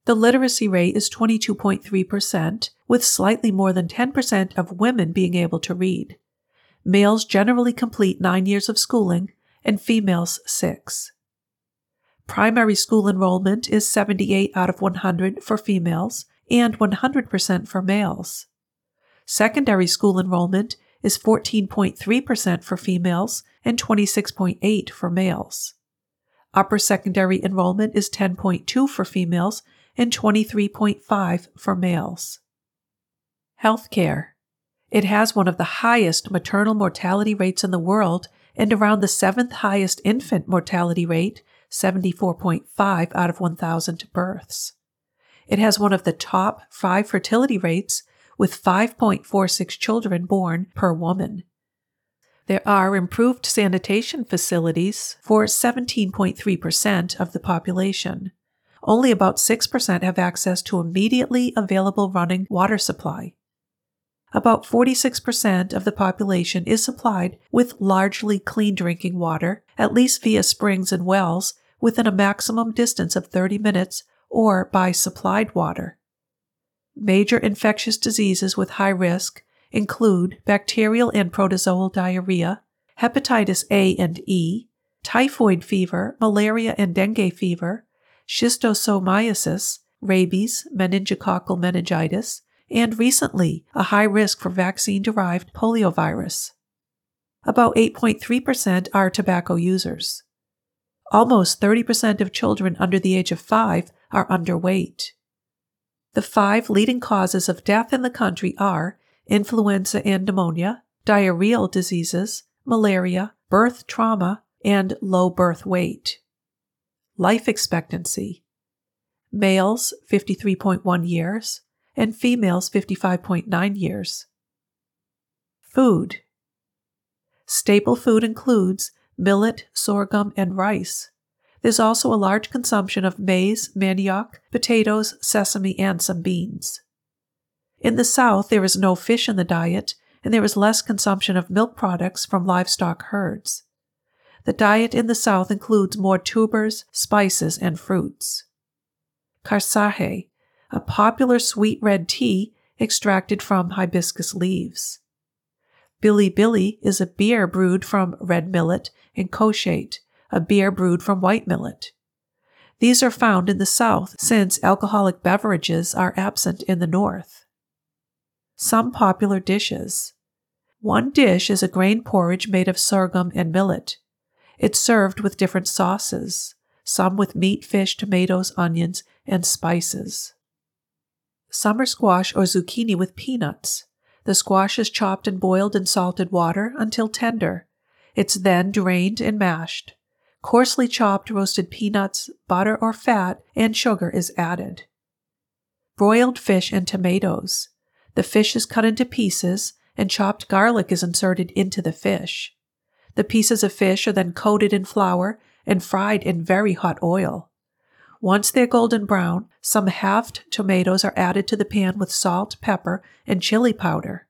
The literacy rate is 22.3%, with slightly more than 10% of women being able to read. Males generally complete nine years of schooling, and females six. Primary school enrollment is 78 out of 100 for females and 100% for males. Secondary school enrollment is 14.3% for females and 26.8 for males. Upper secondary enrollment is 10.2 for females and 23.5 for males. Healthcare. It has one of the highest maternal mortality rates in the world and around the seventh highest infant mortality rate, 74.5 out of 1,000 births. It has one of the top five fertility rates with 5.46 children born per woman. There are improved sanitation facilities for 17.3% of the population. Only about 6% have access to immediately available running water supply. About 46% of the population is supplied with largely clean drinking water, at least via springs and wells, within a maximum distance of 30 minutes or by supplied water. Major infectious diseases with high risk include bacterial and protozoal diarrhea, hepatitis A and E, typhoid fever, malaria and dengue fever, schistosomiasis, rabies, meningococcal meningitis, and recently a high risk for vaccine derived poliovirus. About 8.3% are tobacco users. Almost 30% of children under the age of 5 are underweight. The five leading causes of death in the country are influenza and pneumonia, diarrheal diseases, malaria, birth trauma, and low birth weight. Life expectancy males 53.1 years and females 55.9 years. Food Staple food includes millet, sorghum, and rice. There's also a large consumption of maize, manioc, potatoes, sesame, and some beans. In the South, there is no fish in the diet, and there is less consumption of milk products from livestock herds. The diet in the South includes more tubers, spices, and fruits. Karsahe, a popular sweet red tea extracted from hibiscus leaves. Billy Billy is a beer brewed from red millet, and koshate, a beer brewed from white millet. These are found in the South since alcoholic beverages are absent in the North. Some popular dishes. One dish is a grain porridge made of sorghum and millet. It's served with different sauces, some with meat, fish, tomatoes, onions, and spices. Summer squash or zucchini with peanuts. The squash is chopped and boiled in salted water until tender. It's then drained and mashed. Coarsely chopped roasted peanuts, butter or fat, and sugar is added. Broiled fish and tomatoes. The fish is cut into pieces, and chopped garlic is inserted into the fish. The pieces of fish are then coated in flour and fried in very hot oil. Once they're golden brown, some halved tomatoes are added to the pan with salt, pepper, and chili powder.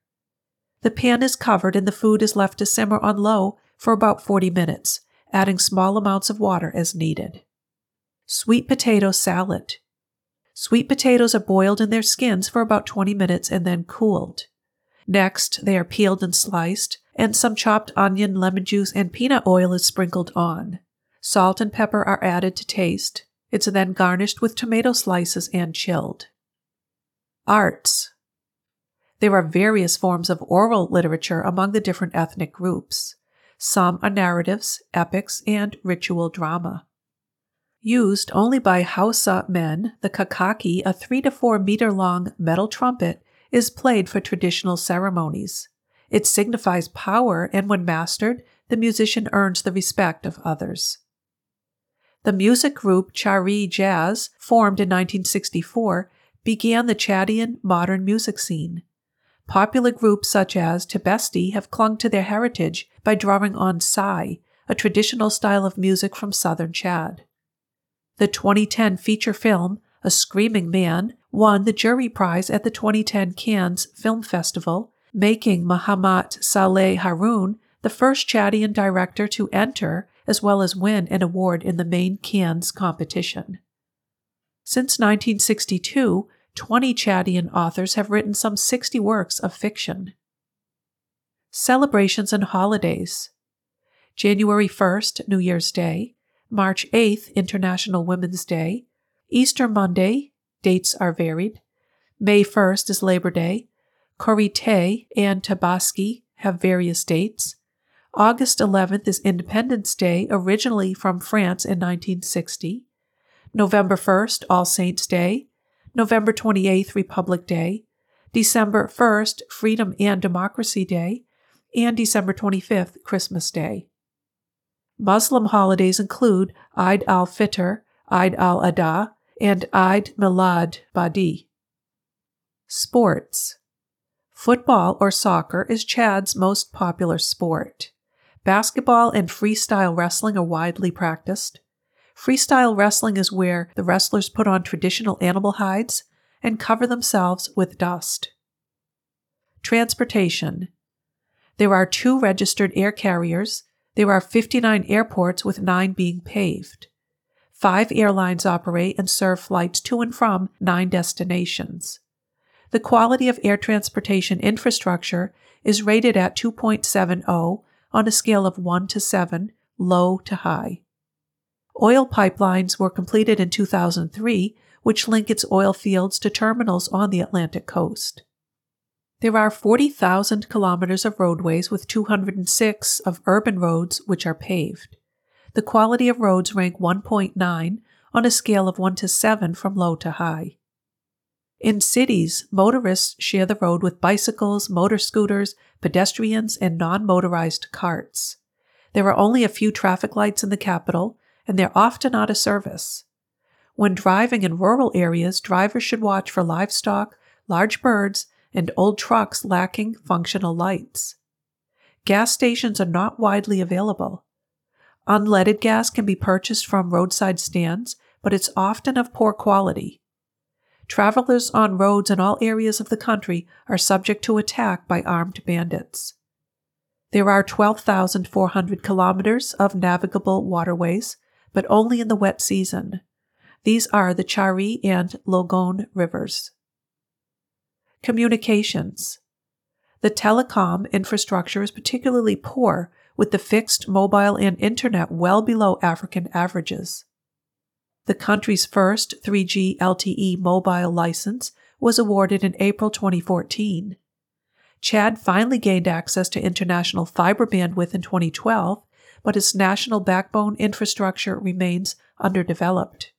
The pan is covered and the food is left to simmer on low for about 40 minutes, adding small amounts of water as needed. Sweet potato salad. Sweet potatoes are boiled in their skins for about 20 minutes and then cooled. Next, they are peeled and sliced, and some chopped onion, lemon juice, and peanut oil is sprinkled on. Salt and pepper are added to taste. It's then garnished with tomato slices and chilled. Arts. There are various forms of oral literature among the different ethnic groups. Some are narratives, epics, and ritual drama. Used only by Hausa men, the kakaki, a three to four meter long metal trumpet, is played for traditional ceremonies. It signifies power, and when mastered, the musician earns the respect of others. The music group Chari Jazz, formed in 1964, began the Chadian modern music scene. Popular groups such as Tibesti have clung to their heritage by drawing on sai, a traditional style of music from southern Chad. The 2010 feature film, A Screaming Man, won the jury prize at the 2010 Cannes Film Festival, making Mahamat Saleh Haroun the first Chadian director to enter as well as win an award in the main Cannes competition. Since 1962, 20 Chadian authors have written some 60 works of fiction. Celebrations and holidays January 1st, New Year's Day, March 8th, International Women's Day, Easter Monday, dates are varied, May 1st is Labor Day, Korité and Tabaski have various dates, August 11th is Independence Day, originally from France in 1960, November 1st, All Saints' Day, November 28th, Republic Day, December 1st, Freedom and Democracy Day, and December 25th, Christmas Day. Muslim holidays include Eid al-Fitr, Eid al-Adha, and Eid Milad Nabi. Sports Football or soccer is Chad's most popular sport. Basketball and freestyle wrestling are widely practiced. Freestyle wrestling is where the wrestlers put on traditional animal hides and cover themselves with dust. Transportation. There are two registered air carriers. There are 59 airports, with nine being paved. Five airlines operate and serve flights to and from nine destinations. The quality of air transportation infrastructure is rated at 2.70 on a scale of 1 to 7, low to high. Oil pipelines were completed in 2003, which link its oil fields to terminals on the Atlantic coast. There are 40,000 kilometers of roadways with 206 of urban roads which are paved. The quality of roads rank 1.9 on a scale of 1 to 7 from low to high. In cities, motorists share the road with bicycles, motor scooters, pedestrians, and non motorized carts. There are only a few traffic lights in the capital, and they're often out of service. When driving in rural areas, drivers should watch for livestock, large birds, and old trucks lacking functional lights. Gas stations are not widely available. Unleaded gas can be purchased from roadside stands, but it's often of poor quality. Travelers on roads in all areas of the country are subject to attack by armed bandits. There are 12,400 kilometers of navigable waterways, but only in the wet season. These are the Chari and Logone rivers. Communications. The telecom infrastructure is particularly poor, with the fixed, mobile, and internet well below African averages. The country's first 3G LTE mobile license was awarded in April 2014. Chad finally gained access to international fiber bandwidth in 2012, but its national backbone infrastructure remains underdeveloped.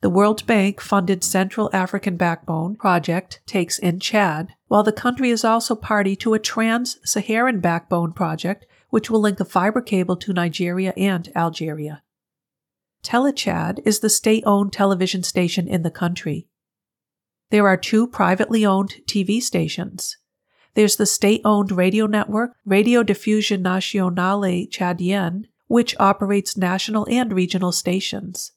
The World Bank funded Central African Backbone project takes in Chad, while the country is also party to a trans Saharan backbone project which will link a fiber cable to Nigeria and Algeria. Telechad is the state owned television station in the country. There are two privately owned TV stations. There's the state owned radio network, Radio Diffusion Nationale Tchadienne, which operates national and regional stations.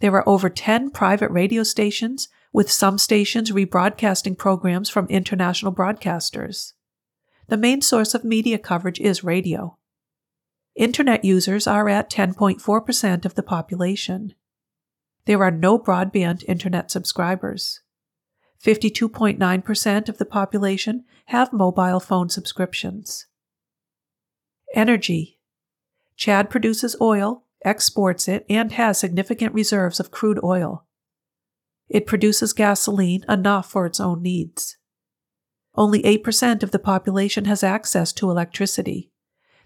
There are over 10 private radio stations, with some stations rebroadcasting programs from international broadcasters. The main source of media coverage is radio. Internet users are at 10.4% of the population. There are no broadband internet subscribers. 52.9% of the population have mobile phone subscriptions. Energy. Chad produces oil, exports it, and has significant reserves of crude oil. It produces gasoline enough for its own needs. Only 8% of the population has access to electricity.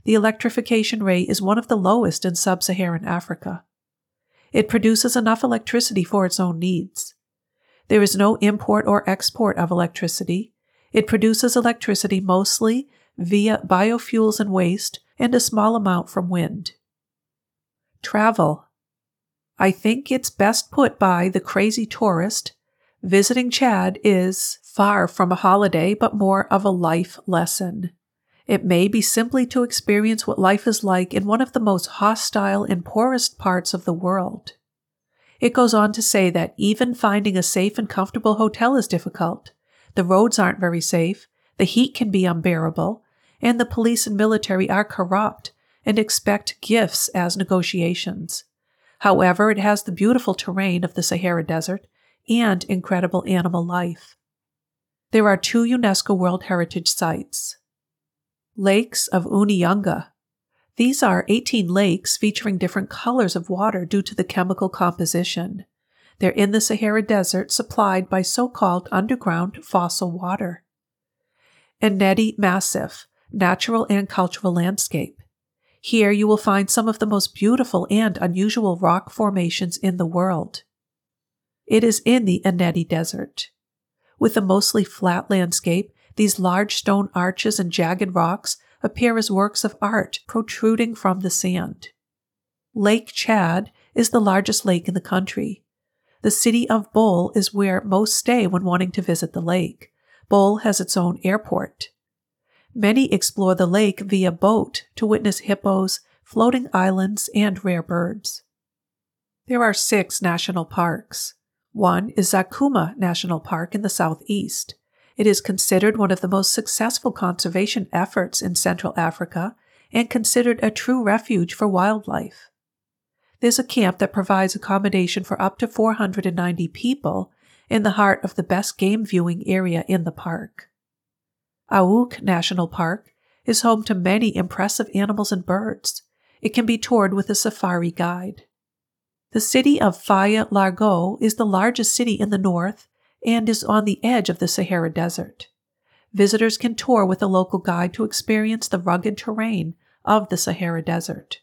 The electrification rate is one of the lowest in sub Saharan Africa. It produces enough electricity for its own needs. There is no import or export of electricity. It produces electricity mostly via biofuels and waste, and a small amount from wind. Travel. I think it's best put by the crazy tourist. Visiting Chad is far from a holiday, but more of a life lesson. It may be simply to experience what life is like in one of the most hostile and poorest parts of the world. It goes on to say that even finding a safe and comfortable hotel is difficult. The roads aren't very safe, the heat can be unbearable, and the police and military are corrupt and expect gifts as negotiations. However, it has the beautiful terrain of the Sahara Desert and incredible animal life. There are two UNESCO World Heritage Sites. Lakes of Ounianga. These are 18 lakes featuring different colors of water due to the chemical composition. They're in the Sahara Desert supplied by so called underground fossil water. Ennedi Massif, Natural and Cultural Landscape. Here you will find some of the most beautiful and unusual rock formations in the world. It is in the Ennedi Desert. With a mostly flat landscape, these large stone arches and jagged rocks appear as works of art protruding from the sand. Lake Chad is the largest lake in the country. The city of Bole is where most stay when wanting to visit the lake. Bole has its own airport. Many explore the lake via boat to witness hippos, floating islands, and rare birds. There are six national parks. One is Zakouma National Park in the southeast. It is considered one of the most successful conservation efforts in Central Africa and considered a true refuge for wildlife. There's a camp that provides accommodation for up to 490 people in the heart of the best game viewing area in the park. Aouk National Park is home to many impressive animals and birds. It can be toured with a safari guide. The city of Faya-Largeau is the largest city in the north and is on the edge of the Sahara Desert. Visitors can tour with a local guide to experience the rugged terrain of the Sahara Desert.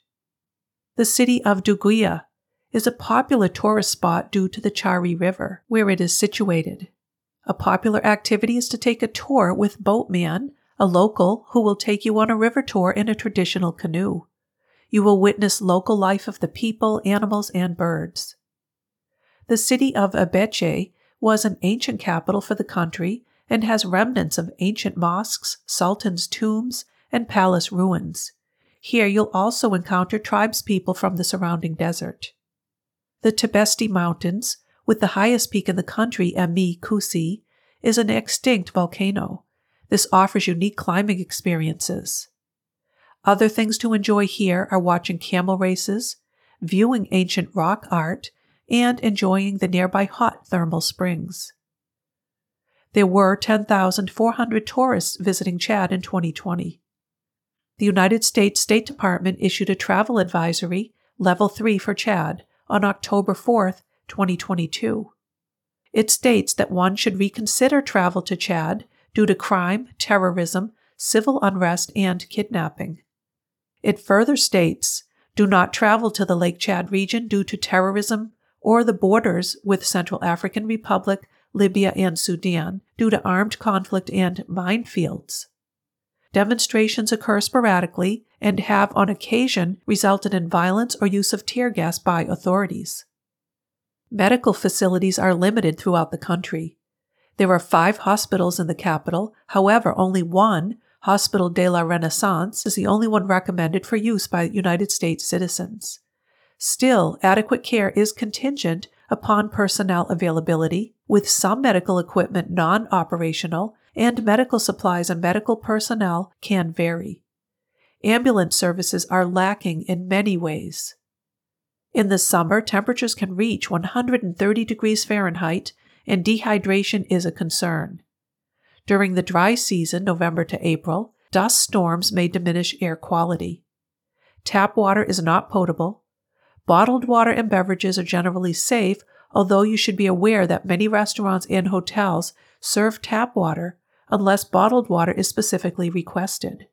The city of Douguia is a popular tourist spot due to the Chari River, where it is situated. A popular activity is to take a tour with Boatman, a local who will take you on a river tour in a traditional canoe. You will witness local life of the people, animals, and birds. The city of Abéché was an ancient capital for the country and has remnants of ancient mosques, sultans' tombs, and palace ruins. Here you'll also encounter tribespeople from the surrounding desert. The Tibesti Mountains, with the highest peak in the country, Emi Koussi, is an extinct volcano. This offers unique climbing experiences. Other things to enjoy here are watching camel races, viewing ancient rock art, and enjoying the nearby hot thermal springs. There were 10,400 tourists visiting Chad in 2020. The United States State Department issued a travel advisory, Level 3 for Chad, on October 4, 2022. It states that one should reconsider travel to Chad due to crime, terrorism, civil unrest, and kidnapping. It further states do not travel to the Lake Chad region due to terrorism or the borders with Central African Republic, Libya, and Sudan due to armed conflict and minefields. Demonstrations occur sporadically and have on occasion resulted in violence or use of tear gas by authorities. Medical facilities are limited throughout the country. There are five hospitals in the capital, however, only one, Hospital de la Renaissance, is the only one recommended for use by United States citizens. Still, adequate care is contingent upon personnel availability, with some medical equipment non operational, and medical supplies and medical personnel can vary. Ambulance services are lacking in many ways. In the summer, temperatures can reach 130 degrees Fahrenheit, and dehydration is a concern. During the dry season, November to April, dust storms may diminish air quality. Tap water is not potable. Bottled water and beverages are generally safe, although you should be aware that many restaurants and hotels serve tap water unless bottled water is specifically requested.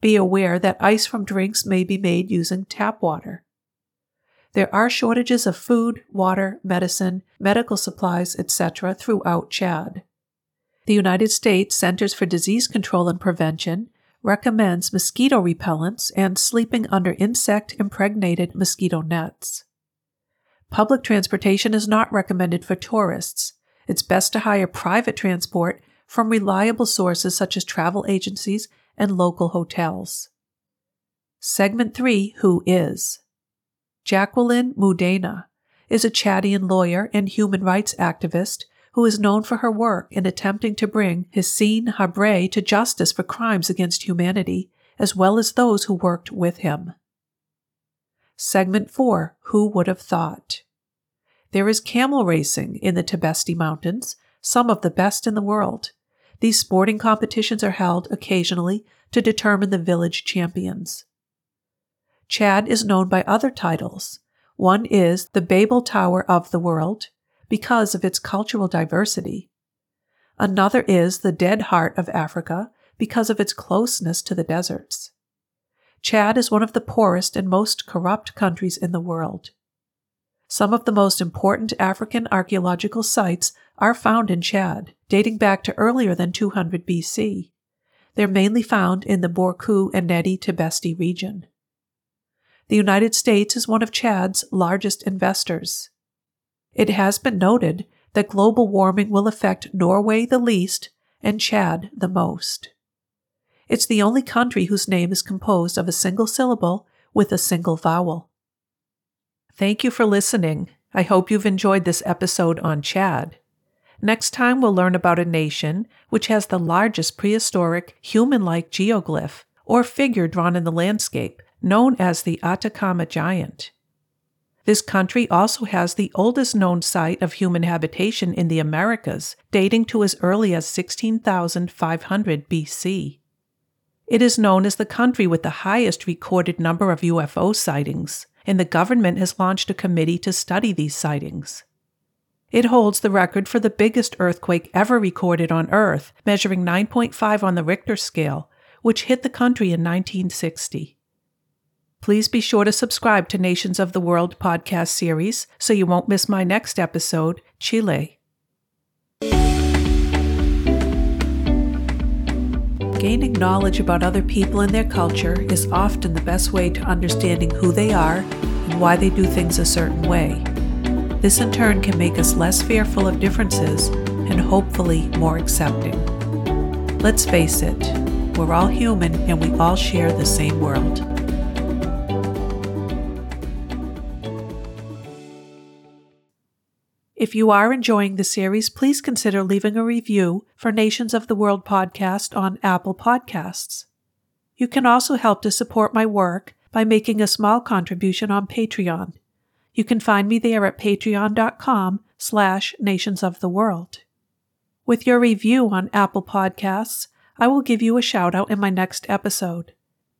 Be aware that ice from drinks may be made using tap water. There are shortages of food, water, medicine, medical supplies, etc. throughout Chad. The United States Centers for Disease Control and Prevention recommends mosquito repellents and sleeping under insect impregnated mosquito nets. Public transportation is not recommended for tourists. It's best to hire private transport from reliable sources such as travel agencies and local hotels. Segment 3 Who is? Jacqueline Moudeina is a Chadian lawyer and human rights activist who is known for her work in attempting to bring Hissène Habré to justice for crimes against humanity, as well as those who worked with him. Segment 4 Who Would Have Thought? There is camel racing in the Tibesti Mountains, some of the best in the world. These sporting competitions are held occasionally to determine the village champions. Chad is known by other titles. One is the Babel Tower of the World because of its cultural diversity. Another is the Dead Heart of Africa because of its closeness to the deserts. Chad is one of the poorest and most corrupt countries in the world. Some of the most important African archaeological sites are found in Chad, dating back to earlier than 200 BC. They're mainly found in the Borku Ennedi Tibesti region. The United States is one of Chad's largest investors. It has been noted that global warming will affect Norway the least and Chad the most. It's the only country whose name is composed of a single syllable with a single vowel. Thank you for listening. I hope you've enjoyed this episode on Chad. Next time, we'll learn about a nation which has the largest prehistoric human like geoglyph or figure drawn in the landscape, known as the Atacama Giant. This country also has the oldest known site of human habitation in the Americas, dating to as early as 16,500 BC. It is known as the country with the highest recorded number of UFO sightings, and the government has launched a committee to study these sightings. It holds the record for the biggest earthquake ever recorded on Earth, measuring 9.5 on the Richter scale, which hit the country in 1960. Please be sure to subscribe to Nations of the World podcast series so you won't miss my next episode, Chile. Gaining knowledge about other people and their culture is often the best way to understanding who they are and why they do things a certain way. This in turn can make us less fearful of differences and hopefully more accepting. Let's face it, we're all human and we all share the same world. If you are enjoying the series, please consider leaving a review for Nations of the World podcast on Apple Podcasts. You can also help to support my work by making a small contribution on Patreon. You can find me there at patreon.com slash nations of the world. With your review on Apple Podcasts, I will give you a shout out in my next episode.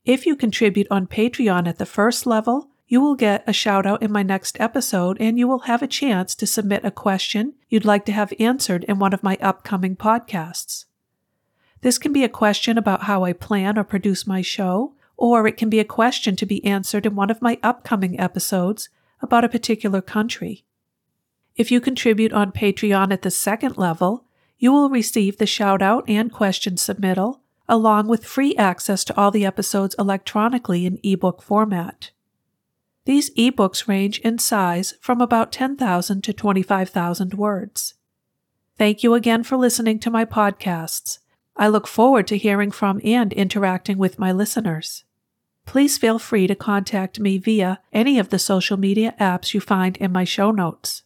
If you contribute on Patreon at the first level, you will get a shout out in my next episode and you will have a chance to submit a question you'd like to have answered in one of my upcoming podcasts. This can be a question about how I plan or produce my show, or it can be a question to be answered in one of my upcoming episodes about a particular country. If you contribute on Patreon at the second level, you will receive the shout out and question submittal, along with free access to all the episodes electronically in ebook format. These ebooks range in size from about 10,000 to 25,000 words. Thank you again for listening to my podcasts. I look forward to hearing from and interacting with my listeners. Please feel free to contact me via any of the social media apps you find in my show notes.